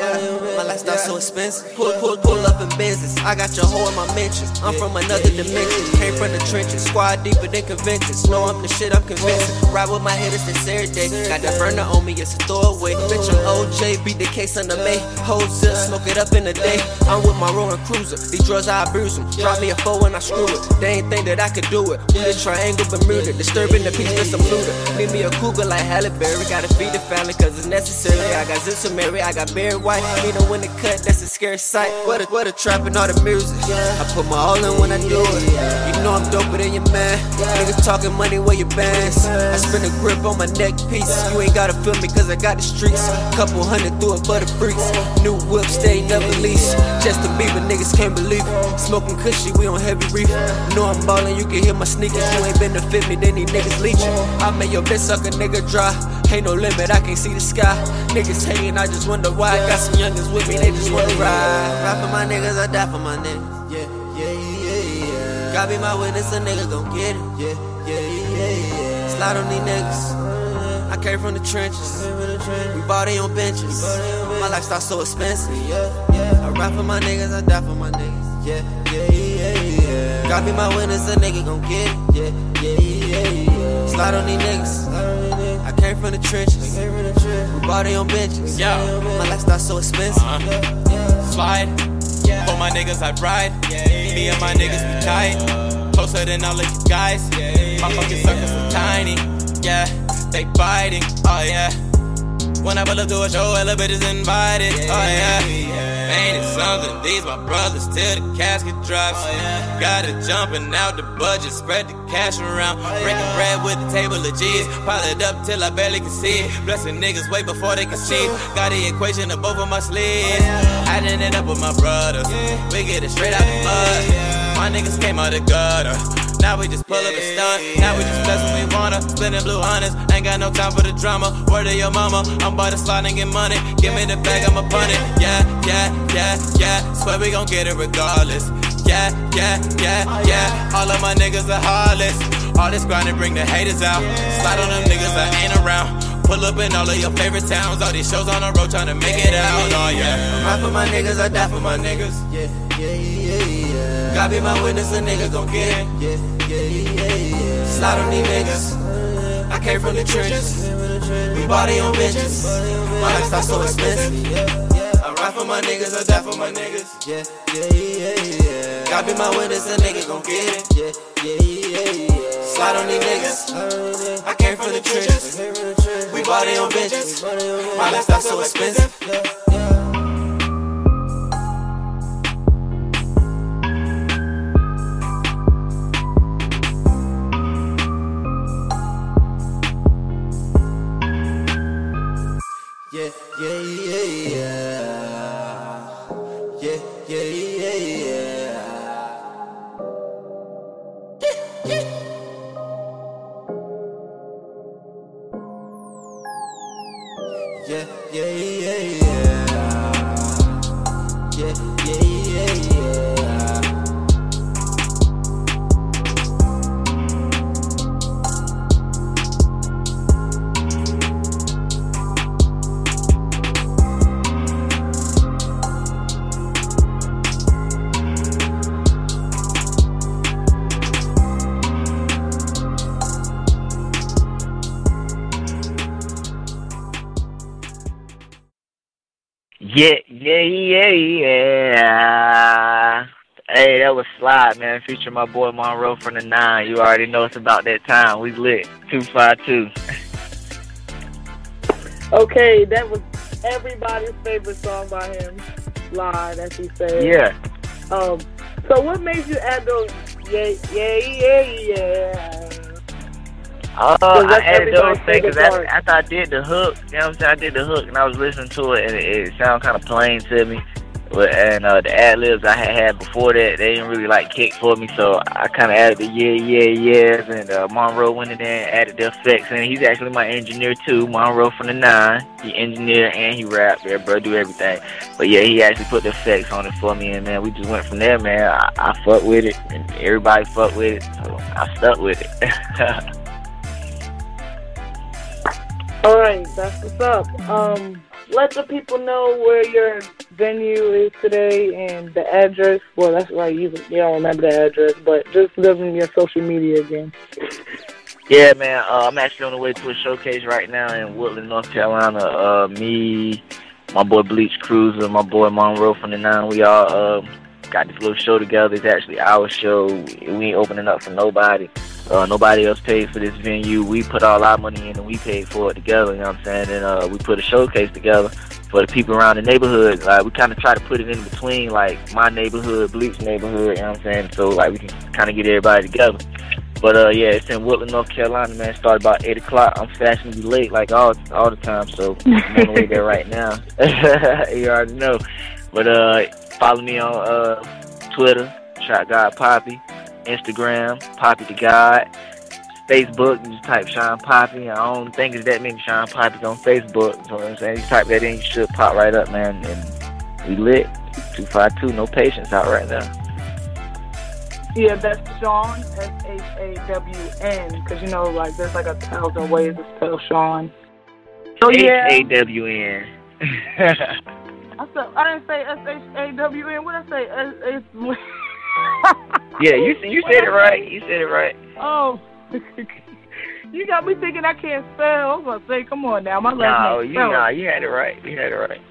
My lifestyle so expensive. Pull, pull, pull up in business. I got your hoe in my mentions. I'm from another dimension. Came from the trenches. Squad deeper than conventions. Know I'm the shit, I'm convincing. Ride with my hitters this every day. Got that burner on me, it's a throwaway. Bitch, I'm OJ. Beat the case on the May. Hold zip, smoke it up in the day. I'm with my rolling cruiser. These drugs, I abuse them. Drop me a four and I screw it. They ain't think that I could do it. We the triangle Bermuda. Disturbing the peace with some looter. Need me a cougar like Halle Berry. Gotta feed the family cause it's necessary. I got Zips and Mary. I got Barry White. Me know when the cut, that's a scary sight. What a, what a trap and all the music. I put my all in when I do it. You know I'm doper than your man. Niggas talking money where your bands. I spin a grip on my neck piece. You ain't gotta feel me cause I got the streets. Couple hundred through it for the freaks. New whip, stay never lease. Justin Bieber, niggas can't believe it. Smoking cushy, we on heavy reef. Know I'm ballin', you can hear my sneakers. You ain't been to fit me, then these niggas leechin'. I made your bitch suck a nigga dry. Ain't no limit, I can't see the sky. Niggas hating, I just wonder why. Got some youngins with me, they just wanna ride. Ride for my niggas, I die for my niggas. Yeah, yeah, yeah, yeah. God be my witness, a nigga gon' get it. Yeah, yeah, yeah, yeah. Slide on these niggas. I came from the trenches. We body on benches. My lifestyle so expensive. Yeah, yeah. I ride for my niggas, I die for my niggas. Yeah, yeah, yeah, yeah. God be my witness, a nigga gon' get it. Yeah, yeah, yeah, yeah. Slide on these niggas. I came from the trenches. We body on benches. Yeah. My lifestyle so expensive. Uh-huh. Slide. For my niggas, I ride. Yeah. Me and my niggas, we tight. Closer than all of you guys. My fucking circles are tiny. Yeah, they biting. Oh yeah. Whenever I look to a show, elevators invited. Oh yeah. Ain't it something? These my brothers till the casket drops. Oh, Gotta jumping out the budget, spread the cash around. Oh, Breaking bread with the table of G's. Pile it up till I barely can see it. Blessing niggas wait before they can see. Got the equation both of my sleeves. Oh, Adding it up with my brothers. We get it straight out the mud. My niggas came out the gutter. Now we just pull up a stunt. Now we just bless when we wanna. Spinning blue hundreds. Ain't got no time for the drama. Word of your mama. I'm about to slide and get money. Give me the bag, I'ma punt it. Yeah, yeah, yeah, yeah. Swear we gon' get it regardless. Yeah, yeah, yeah, yeah. All of my niggas are heartless. All this grinding bring the haters out. Slide on them niggas that ain't around. Pull up in all of your favorite towns. All these shows on the road trying to make it out. Oh yeah. Ride for my niggas, I die for my niggas. Yeah, God be my witness, a nigga gon' get it. Slide on these niggas. I came from the trenches. We body on benches. My lifestyle so expensive. I ride for my niggas, I die for my niggas. God be my witness, a nigga gon' get it. Slide on these niggas. I came from the trenches. We body on benches. My lifestyle so expensive. Slide, man, featuring my boy Monroe from the Nine. You already know it's about that time. We lit. 252. Okay, that was everybody's favorite song by him, Live, as he said. Yeah. Um. So what made you add those? Yeah, yeah, yeah, yeah. Uh, So I added those things because after I did the hook, you know what I'm saying? I did the hook and I was listening to it and it, it sounded kind of plain to me. And uh, the ad libs I had had before that, they didn't really like kick for me, so I kind of added the yeah, yeah, yeahs. And uh, Monroe went in there and added the effects. And he's actually my engineer too, Monroe from the Nine. He engineer and he rap, yeah, bro, do everything. But yeah, he actually put the effects on it for me, and man, we just went from there, man. I, I fuck with it, and everybody fuck with it, so I stuck with it. All right, that's what's up. Um, let the people know where your venue is today and the address. Well, that's right. You you don't remember the address, but just give them your social media again. Yeah, man. Uh, I'm actually on the way to a showcase right now in Woodland, North Carolina. Uh, me, my boy Bleach Cruiser, my boy Monroe from the Nine. We all uh, got this little show together. It's actually our show. We ain't opening up for nobody. Uh, nobody else paid for this venue. We put all our money in and we paid for it together. You know what I'm saying? And uh, we put a showcase together for the people around the neighborhood. Like we kind of try to put it in between, like my neighborhood, Bleach neighborhood. You know what I'm saying? So like we can kind of get everybody together. But uh, yeah, it's in Woodland, North Carolina, man. Started about eight o'clock. I'm fashionably late, like all all the time. So I'm on the way there right now. you already know. But uh, follow me on uh Twitter, Shot God Poppy, Instagram, Poppy the God, Facebook. You just type Shawn Papi. I don't think it's that many Shawn Papis on Facebook. So I'm saying you type that in, you should pop right up, man. And we lit. Two five two, no patience out right now. Yeah, that's Shawn S H A W N. Because you know, like there's like a thousand ways to spell Sean. So yeah, A W N. I said I didn't say S H A W N. What did I say? S H. Yeah, you you said it right. You said it right. Oh, you got me thinking I can't spell. I was gonna say, come on now, my last No, name. you spell. nah, you had it right. You had it right.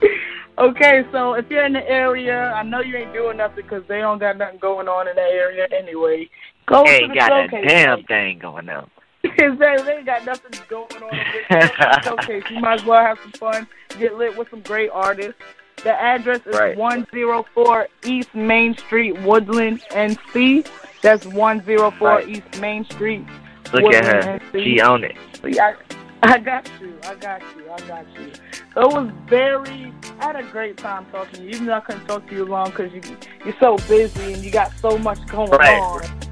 Okay, so if you're in the area, I know you ain't doing nothing because they don't got nothing going on in that area anyway. Go to Ain't the got a damn thing going on. exactly, they ain't got nothing going on. Showcase. You might as well have some fun, get lit with some great artists. The address is Right. 104 East Main Street, Woodland, NC. That's 104 Right. East Main Street. Look at her. NC. She own it. I, I got you. I got you. I got you. So it was very. I had a great time talking to you, even though I couldn't talk to you long because you you're so busy and you got so much going Right. on.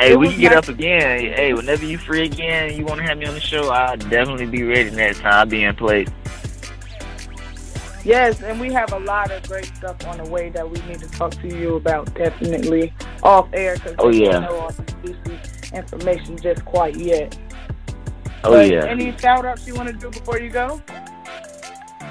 Hey, we can get nice- up again. Hey, whenever you free again, you want to have me on the show, I'll definitely be ready next time. I'll be in place. Yes, and we have a lot of great stuff on the way that we need to talk to you about definitely off air because Oh, we yeah. don't know all the juicy information just quite yet. Oh But yeah. Any shout outs you want to do before you go?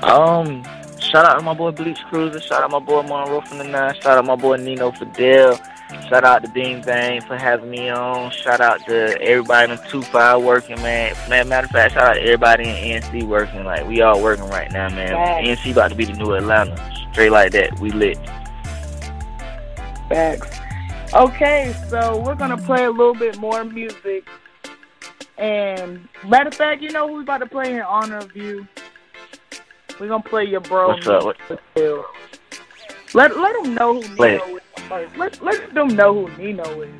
Um, shout out to my boy Bleach Cruiser. Shout out my boy Monroe from the Nine. Shout out my boy Nino Fadil. Shout out to Bing Bang for having me on. Shout out to everybody in the two five working, man. Man, matter of fact, shout out to everybody in NC working. Like we all working right now, man. Facts. NC about to be the new Atlanta. Straight like that. We lit. Facts. Okay, so we're gonna play a little bit more music. And matter of fact, you know who we about to play in honor of you? We're gonna play your bro. What's up? What- Let let them know who Play is Let let them know who Nino is.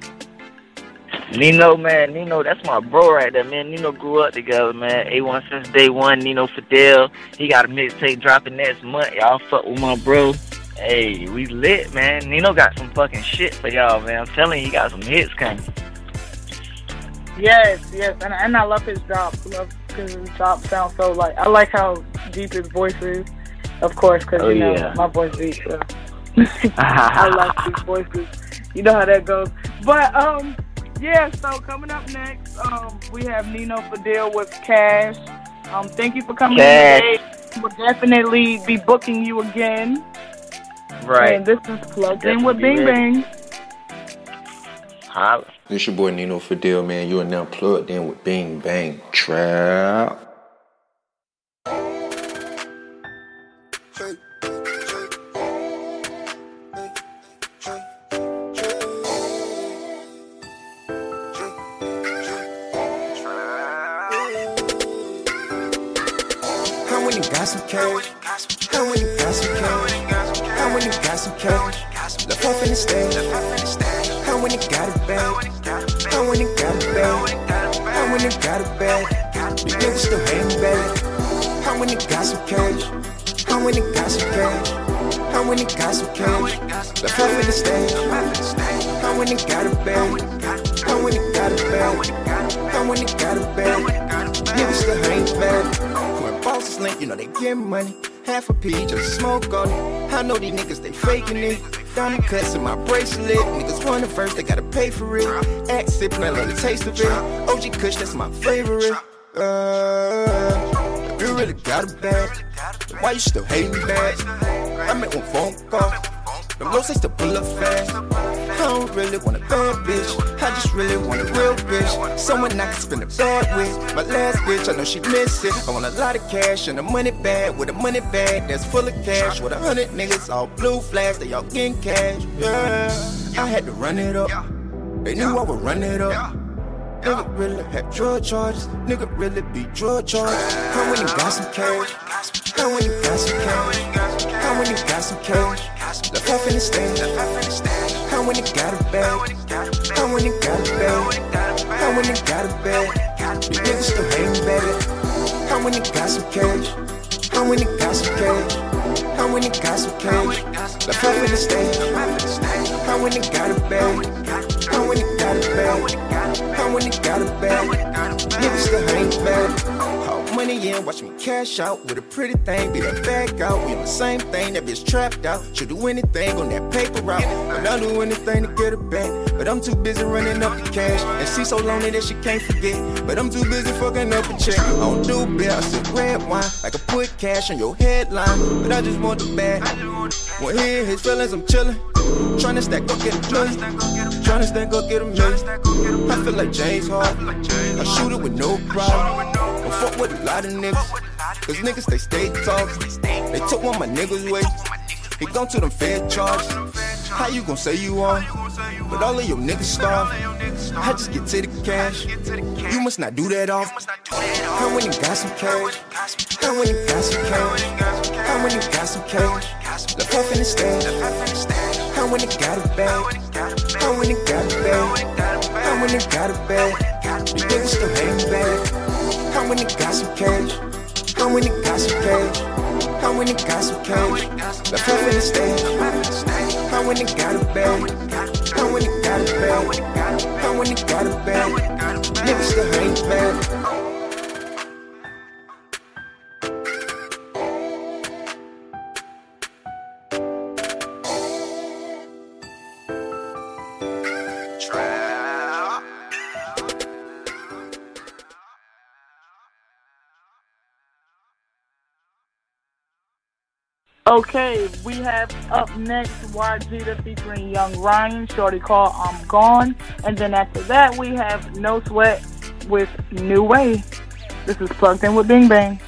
Nino, man, Nino, that's my bro right there, man. Nino grew up together, man. A1 since day one. Nino Fadil, he got a mixtape dropping next month. Y'all fuck with my bro. Hey, we lit, man. Nino got some fucking shit for y'all, man. I'm telling you, he got some hits coming. Yes, yes, and and I love his drop. Love because his drop sounds so like I like how deep his voice is. Of course, because Oh, you know yeah. my voice deep. So. I like deep voices. You know how that goes. But um, yeah. So coming up next, um, we have Nino Fadil with Cash. Um, thank you for coming Cash. today. We'll definitely be booking you again. Right. And this is plugged in with Definitely Bing ready. Bang. Holla. This your boy Nino Fadil, man. You are now plugged in with Bing Bang Trap. You cash? How when you got some cash? How when you got some cash? Left off in the stage. How when you got a bag? How when you got a bag? How when you got a bag? These niggas still hating back. How when you got some cash? How when you got some cash? How when you got some cash? Left off in the stage. How when you got a bag? How when you got a bag? How when you got a bag? Niggas still hating back. Link, you know they get money. Half a a P, just smoke on it. I know these niggas, they faking it. Diamond cuts in my bracelet. Niggas want it first, they gotta pay for it. Act I love the taste of it. OG Kush, that's my favorite. Uh, you really got a then why you still hating back? I make one phone call. Them they still pull up fast. Don't really want a bad bitch. I just really want a real bitch. Someone I can spend a bag with. My last bitch, I know she miss it. I want a lot of cash and a money bag with a money bag that's full of cash. With a hundred niggas, all blue flags, they all getting cash. Yeah, I had to run it up. They knew I would run it up. Nigga really had drug charges. Nigga really be drug charges. How when you got some cash? How when you got some cash? How when you got some cash? Left off in the stand. How when you got a bag? How when you got a bag? How when you got a bag? These niggas still hating back. How when you got some cash? How when you got some cash? How when you got some cash? Left off in the stand. How when you got a bag? How when you got a bag? How when you got a bag? Niggas still hating back. Money in, watch me cash out with a pretty thing, be that back out. We on the same thing, that bitch trapped out. Should do anything on that paper route, but I'll do anything to get it back. But I'm too busy running up the cash, and she so lonely that she can't forget. But I'm too busy fucking up a check. I don't do bill, I sip red wine, like I put cash on your headline. But I just want the bag. When he his feelings, I'm chillin'. Tryna stack up, get a million. Tryna stack up, get a million. I feel like James Harden. I shoot it with no problem. Fuck with a lot of niggas. Cause niggas, they stay talking. They took one of my niggas away. He gone to them fed charges. How you gon' say you on? But all of your niggas starve. I just get to the cash. You must not do that off. How when you got some cash? How when you got some cash? How when you got some cash? Left off in the stand. How when you got a bag? How when you got a bag? How when you got a bag? These niggas still hating back. Got some cash? How when you got some cash? How when you got some cash? Left off in the stand. How when you got a bag? How when you got a bag? How when you got a bag? Niggas still hating back. Okay, we have up next YG featuring Young Ryan, Shorty Call I'm Gone. And then after that, we have No Sweat with New Way. This is Plugged In with Bing Bang.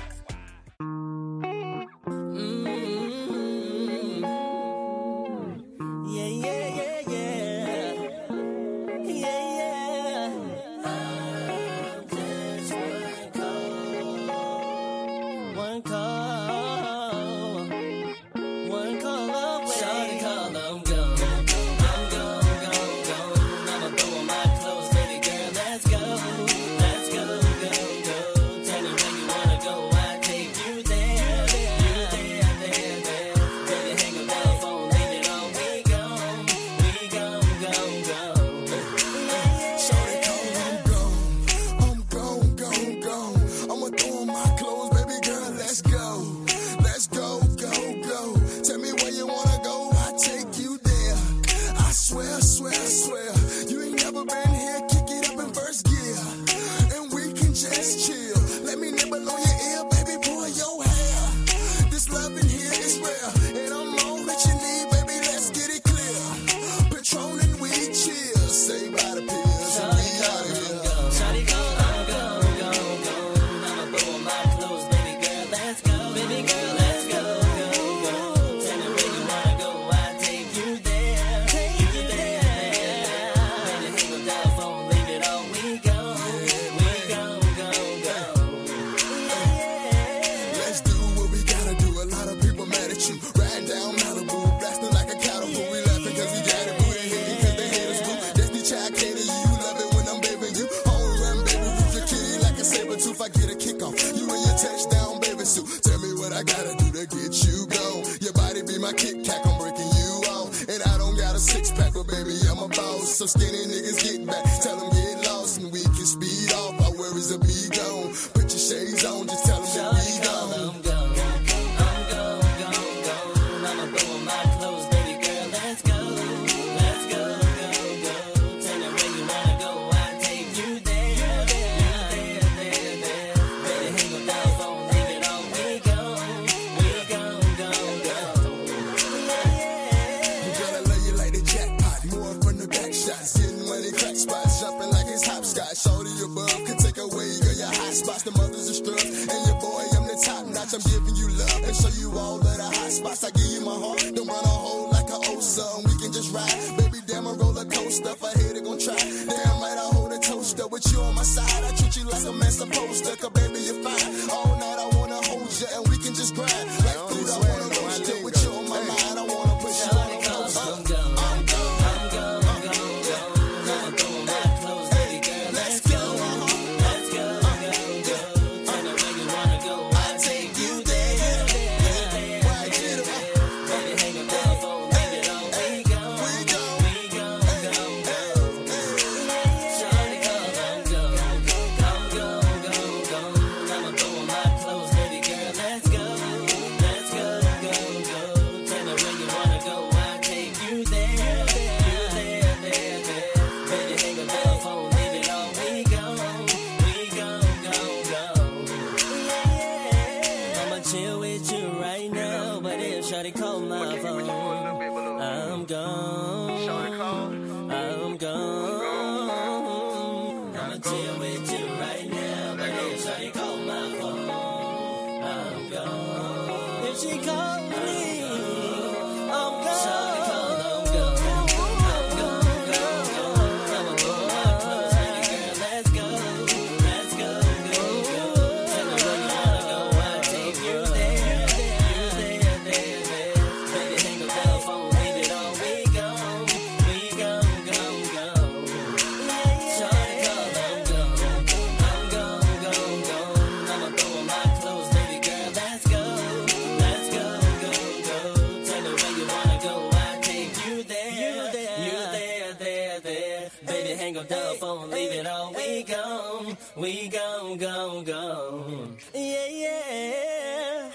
We go, go, go. Yeah, yeah.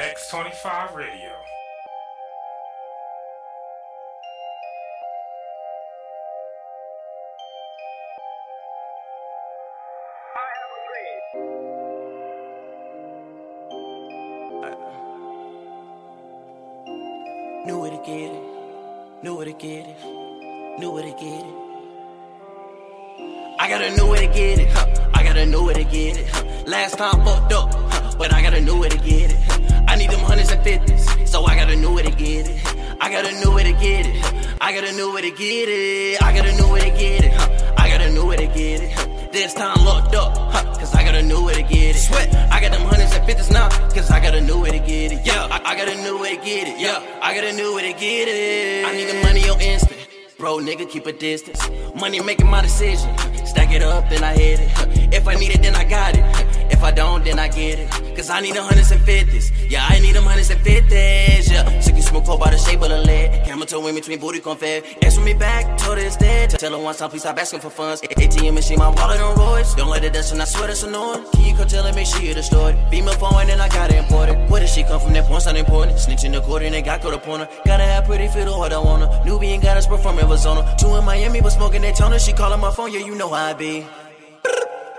X25 Radio. I gotta know where to get it, huh? I gotta know where to get it. Huh? Last time fucked up, huh? but I gotta know where to get it. I need them hundreds and fifties, so I gotta know where to get it. I gotta know where to get it. I gotta know where to get it. I gotta know where to get it. I gotta know where to get it. This time locked up? Cause I gotta know where to get it. Sweat, I got them hundreds and fifties now, cause I gotta know where to get it. Yeah, I, I gotta know where to get it. Yeah, I gotta know where to get it. I need the money on instant. Bro, nigga, keep a distance. Money making my decision. Stack it up, then I hit it. If I need it, then I got it. If I don't, then I get it. Cause I need them hundreds and fifties. Yeah, I need them hundreds and fifties. Yeah, sick and smoke cold by the shape of the lead. Camera toe in between booty confed. Answer me back, told her instead. Tell her one time, please stop asking for funds. ATM machine, my wallet on roids. Don't let it dust, and I swear that's annoying. Can you come tell her, make sure you destroyed? Female phone, and I got it imported. Where did she come from? That porn's not important. Snitching the court, and they got caught up on her. Gotta have pretty the what I want her. Nubian got us from Arizona. Two in Miami, but smoking Daytona. She calling my phone, yeah, you know how I be.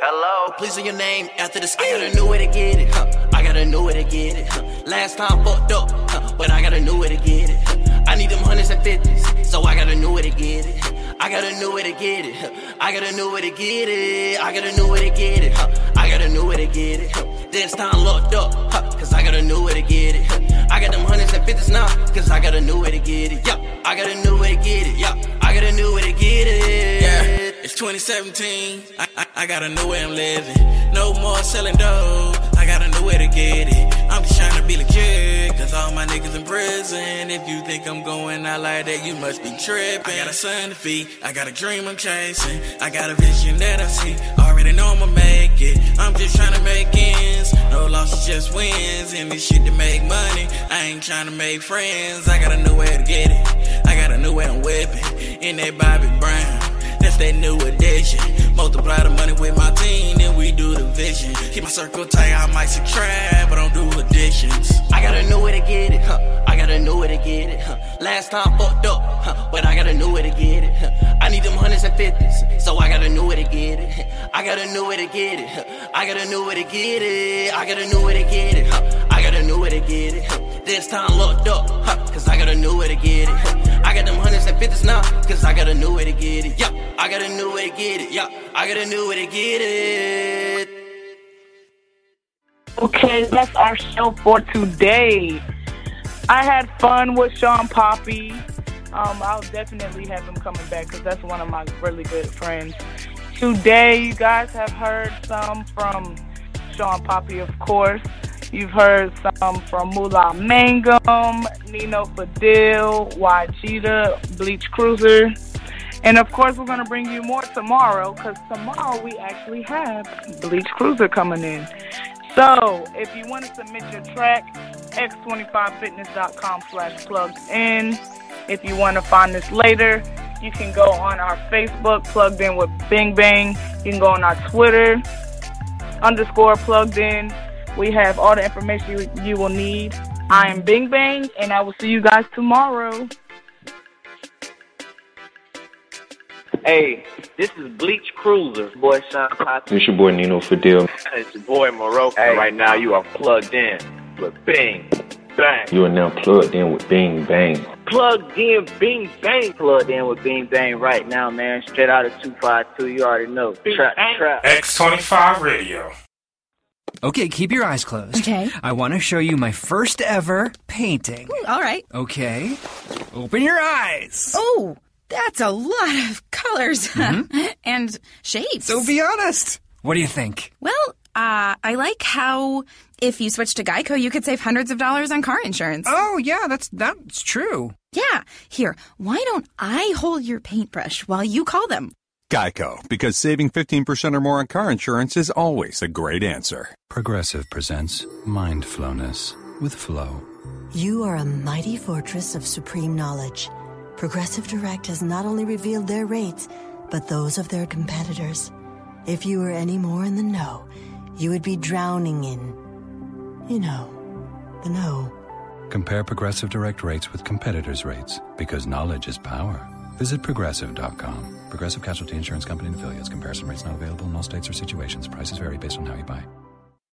Hello, please say your name after the this. I gotta know where to get it. Huh? I gotta know where to get it. Huh? Last time fucked up, huh? but I gotta know where to get it. Huh? I need them hundreds and fifties, so I gotta know where to get it. I gotta know where to get it. Huh? I gotta know where to get it. I gotta know where to get it. Huh? I gotta know where to get it. Huh? This time locked up, huh? cause I gotta know where to get it. Huh? I got them hundreds and fifties now, cause I gotta know where to get it. Yeah, I gotta know where to get it. Yeah, I gotta know where to get it. Yeah, it's 2017. I, I, I gotta know where I'm living. No more selling dope. I gotta know where to get it. I'm just trying to be legit, cause all my niggas in prison. If you think I'm going out like that, you must be tripping. I got a son to feed. I got a dream I'm chasing. I got a vision that I see. Already know I'ma make it. I'm just trying to make ends. No losses, just wins. And this shit to make money. I ain't trying to make friends. I gotta know where to get it. I gotta know where I'm whipping. in that Bobby Brown. That's that new addition. Multiply the money with my team, then we do the vision. Keep my circle tight, I might subtract, but don't do additions. I gotta know where to get it, huh? I gotta know where to get it, huh? Last time fucked up, huh? But I gotta know where to get it, huh? I need them hundreds and fifties, so I gotta know where to get it. I gotta know where to get it, huh? I gotta know where to get it. I gotta know where to get it, huh? Gotta know where to get it. This time locked up, huh? Cause I gotta know where to get it. I got them hundreds and fifties now, cause I gotta know where to get it. Yeah, I gotta know where to get it. Yeah, I gotta know where to get it. Okay, that's our show for today. I had fun with Shawn Papi. Um, I'll definitely have him coming back because that's one of my really good friends. Today, you guys have heard some from Shawn Papi, of course. You've heard some from Mulah Mangum, Nino Fadil, Wajida, Bleach Cruiser. And of course, we're going to bring you more tomorrow because tomorrow we actually have Bleach Cruiser coming in. So if you want to submit your track, x25fitness.com slash plugged in. If you want to find this later, you can go on our Facebook, plugged in with Bing Bang. You can go on our Twitter, underscore plugged in. We have all the information you, you will need. I am Bing Bang, and I will see you guys tomorrow. Hey, this is Bleach Cruiser, boy Shawn Papi. It's your boy Nino Fadil. It's your boy Morocco. Hey. Right now, you are plugged in with Bing Bang. You are now plugged in with Bing Bang. Plugged in, Bing Bang. Plugged in with Bing Bang right now, man. Straight out of 252, you already know. Trap, trap. X25 Radio. Okay, keep your eyes closed. Okay. I want to show you my first ever painting. All right. Okay. Open your eyes. Oh, that's a lot of colors and shapes. So be honest. What do you think? Well, uh, I like how if you switch to Geico, you could save hundreds of dollars on car insurance. Oh, yeah, that's that's true. Yeah. Here, why don't I hold your paintbrush while you call them? Geico, because saving 15% or more on car insurance is always a great answer. Progressive presents Mindfulness with Flo. You are a mighty fortress of supreme knowledge. Progressive Direct has not only revealed their rates, but those of their competitors. If you were any more in the know, you would be drowning in, you know, the know. Compare Progressive Direct rates with competitors' rates because knowledge is power. Visit progressive.com. Progressive Casualty Insurance Company and affiliates. Comparison rates not available in all states or situations. Prices vary based on how you buy.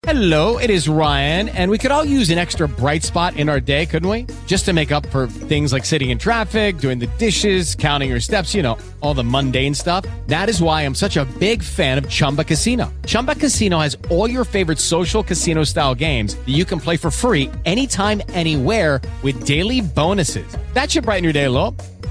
Hello, it is Ryan, and we could all use an extra bright spot in our day, couldn't we? Just to make up for things like sitting in traffic, doing the dishes, counting your steps, you know, all the mundane stuff. That is why I'm such a big fan of Chumba Casino. Chumba Casino has all your favorite social casino style games that you can play for free anytime, anywhere with daily bonuses. That should brighten your day a little.